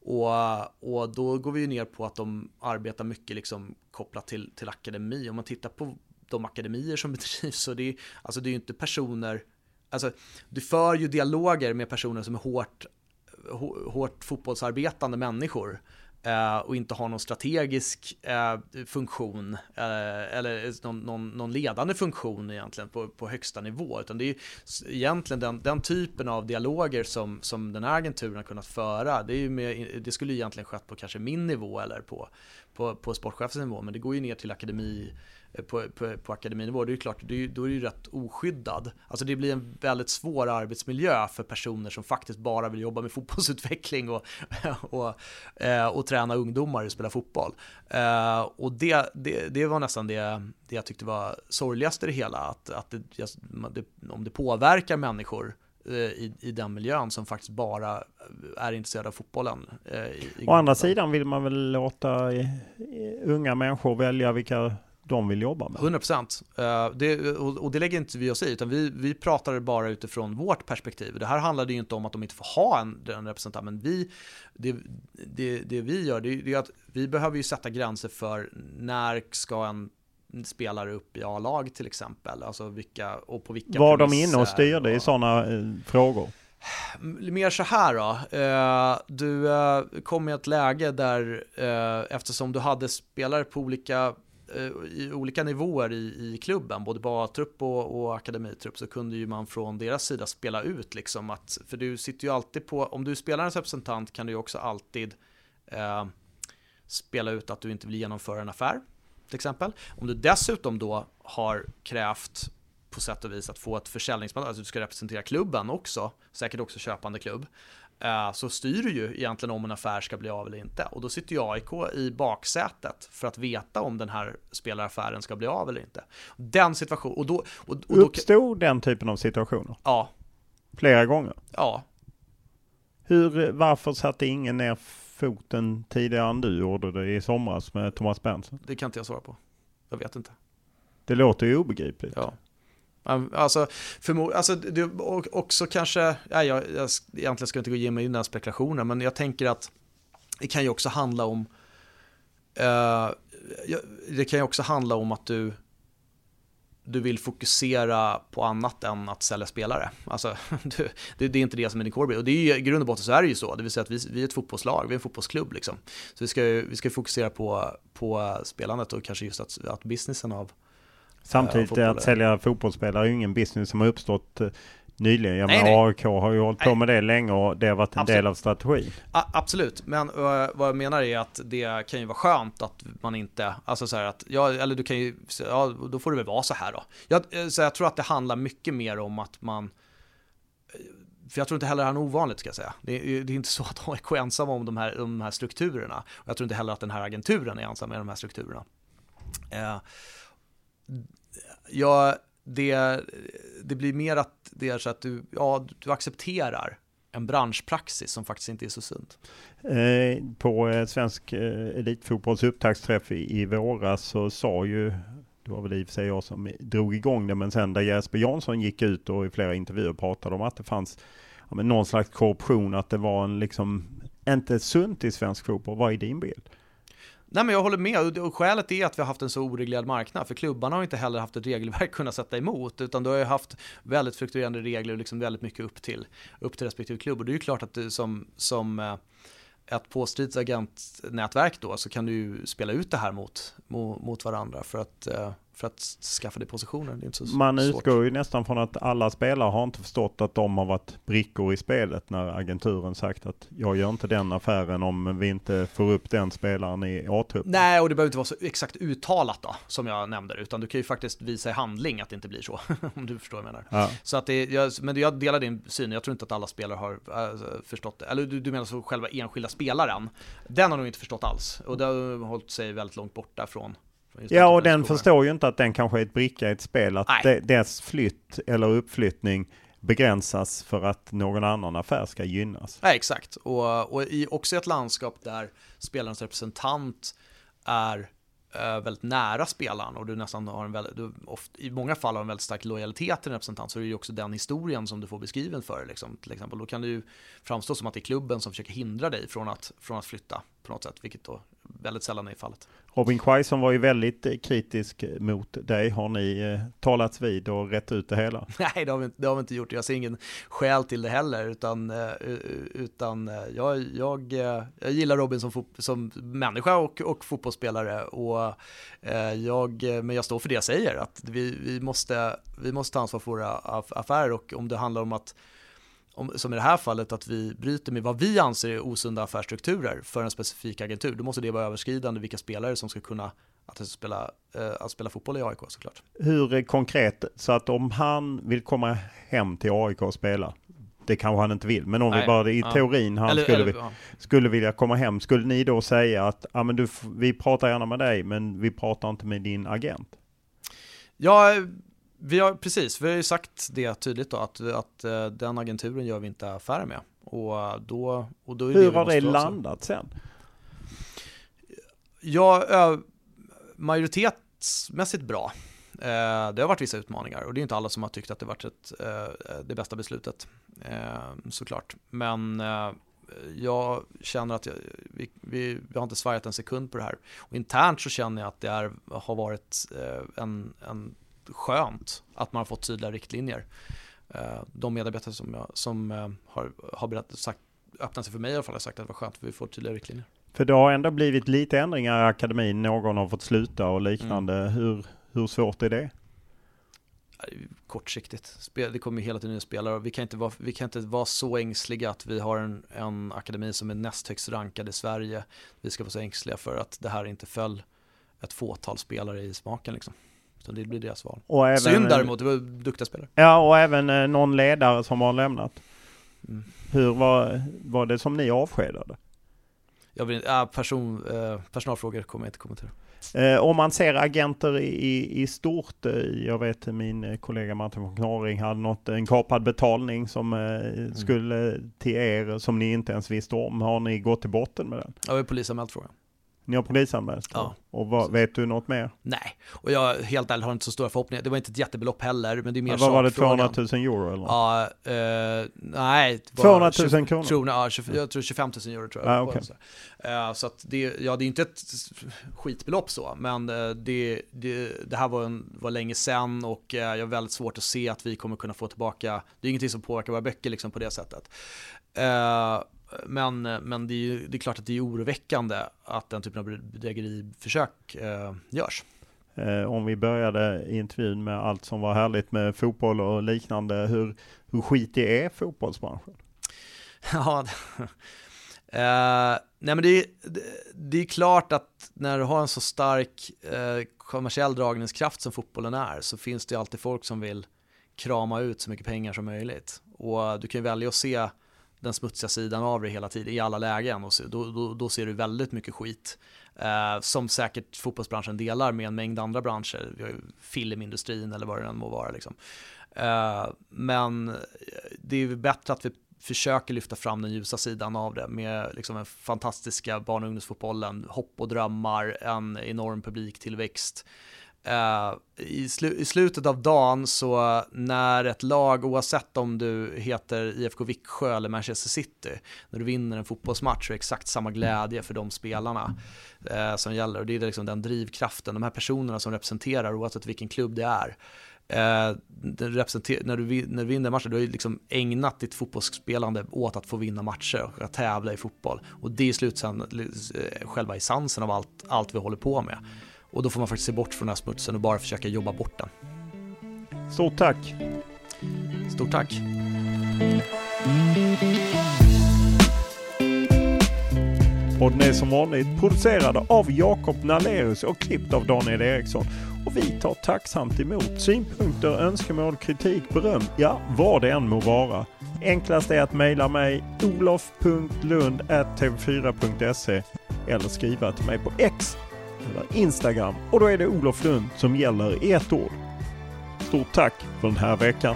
Och, och då går vi ju ner på att de arbetar mycket liksom kopplat till, till akademi. Om man tittar på de akademier som bedrivs så det är, alltså det är ju inte personer, alltså du för ju dialoger med personer som är hårt, hårt fotbollsarbetande människor Eh, och inte har någon strategisk eh, funktion eh, eller någon, någon, någon, ledande funktion egentligen på, på högsta nivå. Utan det är egentligen den, den, typen av dialoger som, som den här agenturen har kunnat föra. Det, är med, det skulle egentligen skett på kanske min nivå eller på, på, på sportchefsnivå, men det går ju ner till akademi på, på, på akademinivå, det är ju klart, det är, då är det ju rätt oskyddad. Alltså det blir en väldigt svår arbetsmiljö för personer som faktiskt bara vill jobba med fotbollsutveckling och, och, eh, och träna ungdomar och spela fotboll. Eh, och det, det, det var nästan det, det jag tyckte var sorgligast i det hela, att, att det, om det påverkar människor i, i den miljön som faktiskt bara är intresserade av fotbollen. Å andra sidan vill man väl låta unga människor välja vilka de vill jobba med. 100 procent. Uh, och, och, det lägger inte vi oss i, utan vi, vi pratar bara utifrån vårt perspektiv. Det här handlade ju inte om att de inte får ha en, en representant, men vi, det, det, det vi gör, det, det är att vi behöver ju sätta gränser för när ska en spelare upp i A-lag till exempel, alltså vilka och på vilka Var de inne och styrde och, i sådana eh, frågor? Mer så här då. Eh, du eh, kom i ett läge där eh, eftersom du hade spelare på olika Eh, i olika nivåer i, i klubben, både på A-trupp och, och akademitrupp, så kunde ju man från deras sida spela ut liksom att, för du sitter ju alltid på, om du är spelarens representant kan du ju också alltid eh, spela ut att du inte vill genomföra en affär, till exempel. Om du dessutom då har krävt på sätt och vis att få ett försäljningsmandat, alltså du ska representera klubben också, säkert också köpande klubb, eh, så styr du ju egentligen om en affär ska bli av eller inte. Och då sitter ju AIK i baksätet för att veta om den här spelaraffären ska bli av eller inte. Den situationen, och då... Och, och då Uppstod den typen av situationer? Ja. Flera gånger? Ja. Hur, varför satte ingen ner foten tidigare än du gjorde det i somras med Thomas Benson? Det kan inte jag svara på. Jag vet inte. Det låter ju obegripligt. Ja. Alltså, förmo- alltså det, också kanske, nej, jag, jag egentligen ska inte gå in i den här spekulationen, men jag tänker att det kan ju också handla om, uh, det kan ju också handla om att du, du vill fokusera på annat än att sälja spelare. Alltså, du, det, det, är inte det som är din core Och det är ju, i grund och botten så är det ju så, det vill säga att vi, vi är ett fotbollslag, vi är en fotbollsklubb liksom. Så vi ska ju vi ska fokusera på, på spelandet och kanske just att, att businessen av, Samtidigt att sälja fotbollsspelare är ju ingen business som har uppstått eh, nyligen. Jag menar, AIK har ju hållit nej. på med det länge och det har varit en absolut. del av strategin. A absolut, men uh, vad jag menar är att det kan ju vara skönt att man inte, alltså så här att, ja, eller du kan ju, ja, då får det väl vara så här då. Jag, eh, så jag tror att det handlar mycket mer om att man för jag tror inte heller det här är ovanligt ska jag säga. Det är, det är inte så att AIK är ensam om de här, de här strukturerna. Och jag tror inte heller att den här agenturen är ensam med de här strukturerna. Uh, ja, det, det blir mer att det är så att du, ja, du accepterar en branschpraxis som faktiskt inte är så sund. Eh, på eh, svensk eh, elitfotbolls upptaktsträff i, i våras så sa ju, det var väl i och för sig jag som drog igång det, men sen där Jesper Jansson gick ut och i flera intervjuer pratade om att det fanns ja, men någon slags korruption, att det var en liksom, inte sunt i svensk fotboll. Vad är din bild? Nej men jag håller med. Och skälet är att vi har haft en så oreglerad marknad för klubbarna har inte heller haft ett regelverk att kunna sätta emot utan du har ju haft väldigt fluktuerande regler och liksom väldigt mycket upp till, upp till respektive klubb. Och det är ju klart att du som, som eh, ett påstridsagentnätverk då så kan du ju spela ut det här mot, mot, mot varandra för att eh, för att skaffa dig positioner. Det är inte så Man svårt. utgår ju nästan från att alla spelare har inte förstått att de har varit brickor i spelet när agenturen sagt att jag gör inte den affären om vi inte får upp den spelaren i A-truppen. Nej, och det behöver inte vara så exakt uttalat då, som jag nämnde, utan du kan ju faktiskt visa i handling att det inte blir så, om du förstår vad jag menar. Ja. Så att det, jag, men jag delar din syn, jag tror inte att alla spelare har äh, förstått det. Eller du, du menar så själva enskilda spelaren, den har nog inte förstått alls, och det har hållit sig väldigt långt borta från Ja, och den förstår ju inte att den kanske är ett bricka i ett spel. Att de, dess flytt eller uppflyttning begränsas för att någon annan affär ska gynnas. Ja, exakt. Och, och i, också ett landskap där spelarens representant är äh, väldigt nära spelaren och du nästan har en väldigt, du ofta, i många fall har en väldigt stark lojalitet till en representant så är det ju också den historien som du får beskriven för liksom, till exempel. Då kan det ju framstå som att det är klubben som försöker hindra dig från att, från att flytta på något sätt, vilket då väldigt sällan är fallet. Robin Quaison var ju väldigt eh, kritisk mot dig. Har ni eh, talats vid och rätt ut det hela? Nej, det har, vi, det har vi inte gjort. Jag ser ingen skäl till det heller, utan, eh, utan eh, jag, jag, jag gillar Robin som, som människa och, och fotbollsspelare. Och, eh, jag, men jag står för det jag säger, att vi, vi, måste, vi måste ta ansvar för våra affärer och om det handlar om att om, som i det här fallet, att vi bryter med vad vi anser är osunda affärsstrukturer för en specifik agentur, då måste det vara överskridande vilka spelare som ska kunna att spela, eh, att spela fotboll i AIK såklart. Hur konkret, så att om han vill komma hem till AIK och spela, det kanske han inte vill, men om Nej, vi bara i ja. teorin han eller, skulle, eller, ja. skulle vilja komma hem, skulle ni då säga att ah, men du, vi pratar gärna med dig, men vi pratar inte med din agent? Ja, vi har, precis, vi har ju sagt det tydligt då att, att uh, den agenturen gör vi inte affärer med. Och då, och då är Hur det har det landat också. sen? Ja, majoritetsmässigt bra. Uh, det har varit vissa utmaningar och det är inte alla som har tyckt att det varit ett, det bästa beslutet såklart. Men jag känner att jag, vi, vi, vi, har inte svajat en sekund på det här. Och internt så känner jag att det är, har varit en, en skönt att man har fått tydliga riktlinjer. de medarbetare som, jag, som har, har berättat, sagt, öppnat sig för mig i alla fall har sagt att det var skönt för vi får tydliga riktlinjer. För det har ändå blivit lite ändringar i akademin. Någon har fått sluta och liknande. Mm. Hur, hur svårt är det? Kortsiktigt. Det kommer hela tiden nya spelare. Vi kan, inte vara, vi kan inte vara så ängsliga att vi har en, en akademi som är näst högst rankad i Sverige. Vi ska vara så ängsliga för att det här inte föll ett fåtal spelare i smaken. Liksom. Så det blir deras val. Och även, Synd däremot, det var duktiga spelare. Ja, och även eh, någon ledare som har lämnat. Mm. Hur var, var det som ni avskedade? Jag vill, äh, person, eh, personalfrågor kommer jag inte kommentera. Eh, om man ser agenter i, i stort, eh, jag vet min eh, kollega Martin von Knorring hade något, en kapad betalning som eh, mm. skulle till er som ni inte ens visste om. Har ni gått till botten med den? Jag har polisanmält frågan. Ni har polisanmält? Ja. Och vad, vet du något mer? Nej, och jag helt ärligt har inte så stora förhoppningar. Det var inte ett jättebelopp heller, men det är mer ja, Vad var det, 200 000 euro eller? Ja, eh, nej. 200 000 20, kronor? Tror, ja, 20, jag tror 25 000 euro tror jag. Ah, okay. så eh, så att det, ja, det är inte ett skitbelopp så, men eh, det, det, det här var, en, var länge sedan och eh, jag har väldigt svårt att se att vi kommer kunna få tillbaka, det är ingenting som påverkar våra böcker liksom på det sättet. Eh, men, men det, är, det är klart att det är oroväckande att den typen av bedrägeriförsök eh, görs. Eh, om vi började intervjun med allt som var härligt med fotboll och liknande, hur, hur skitig är fotbollsbranschen? ja, eh, nej men det, det, det, är klart att när du har en så stark eh, kommersiell dragningskraft som fotbollen är så finns det alltid folk som vill krama ut så mycket pengar som möjligt. Och du kan ju välja att se den smutsiga sidan av det hela tiden i alla lägen och då, då, då ser du väldigt mycket skit. Eh, som säkert fotbollsbranschen delar med en mängd andra branscher, vi har ju filmindustrin eller vad det än må vara. Liksom. Eh, men eh, det är bättre att vi försöker lyfta fram den ljusa sidan av det med liksom den fantastiska barn och ungdomsfotbollen, hopp och drömmar, en enorm publiktillväxt. Uh, i, slu i, slutet av dagen så när ett lag, oavsett om du heter IFK Viksjö eller Manchester City, när du vinner en fotbollsmatch så är det exakt samma glädje för de spelarna uh, som gäller. Och det är liksom den drivkraften, de här personerna som representerar oavsett vilken klubb det är. Uh, när, du, när du vinner matcher, du har ju liksom ägnat ditt fotbollsspelande åt att få vinna matcher och att tävla i fotboll. Och det är slutsen, själva essensen av allt, allt vi håller på med. Och då får man faktiskt se bort från den här smutsen och bara försöka jobba bort den. Stort tack! Stort tack! Podden är som vanligt producerad av Jakob Nalerius och klippt av Daniel Eriksson. Och vi tar tacksamt emot synpunkter, önskemål, kritik, beröm, ja vad det än må vara. Enklast är att mejla mig olof.lund.tv4.se eller skriva till mig på X eller Instagram och då är det Olof Lund som gäller i ett ord. Stort tack för den här veckan.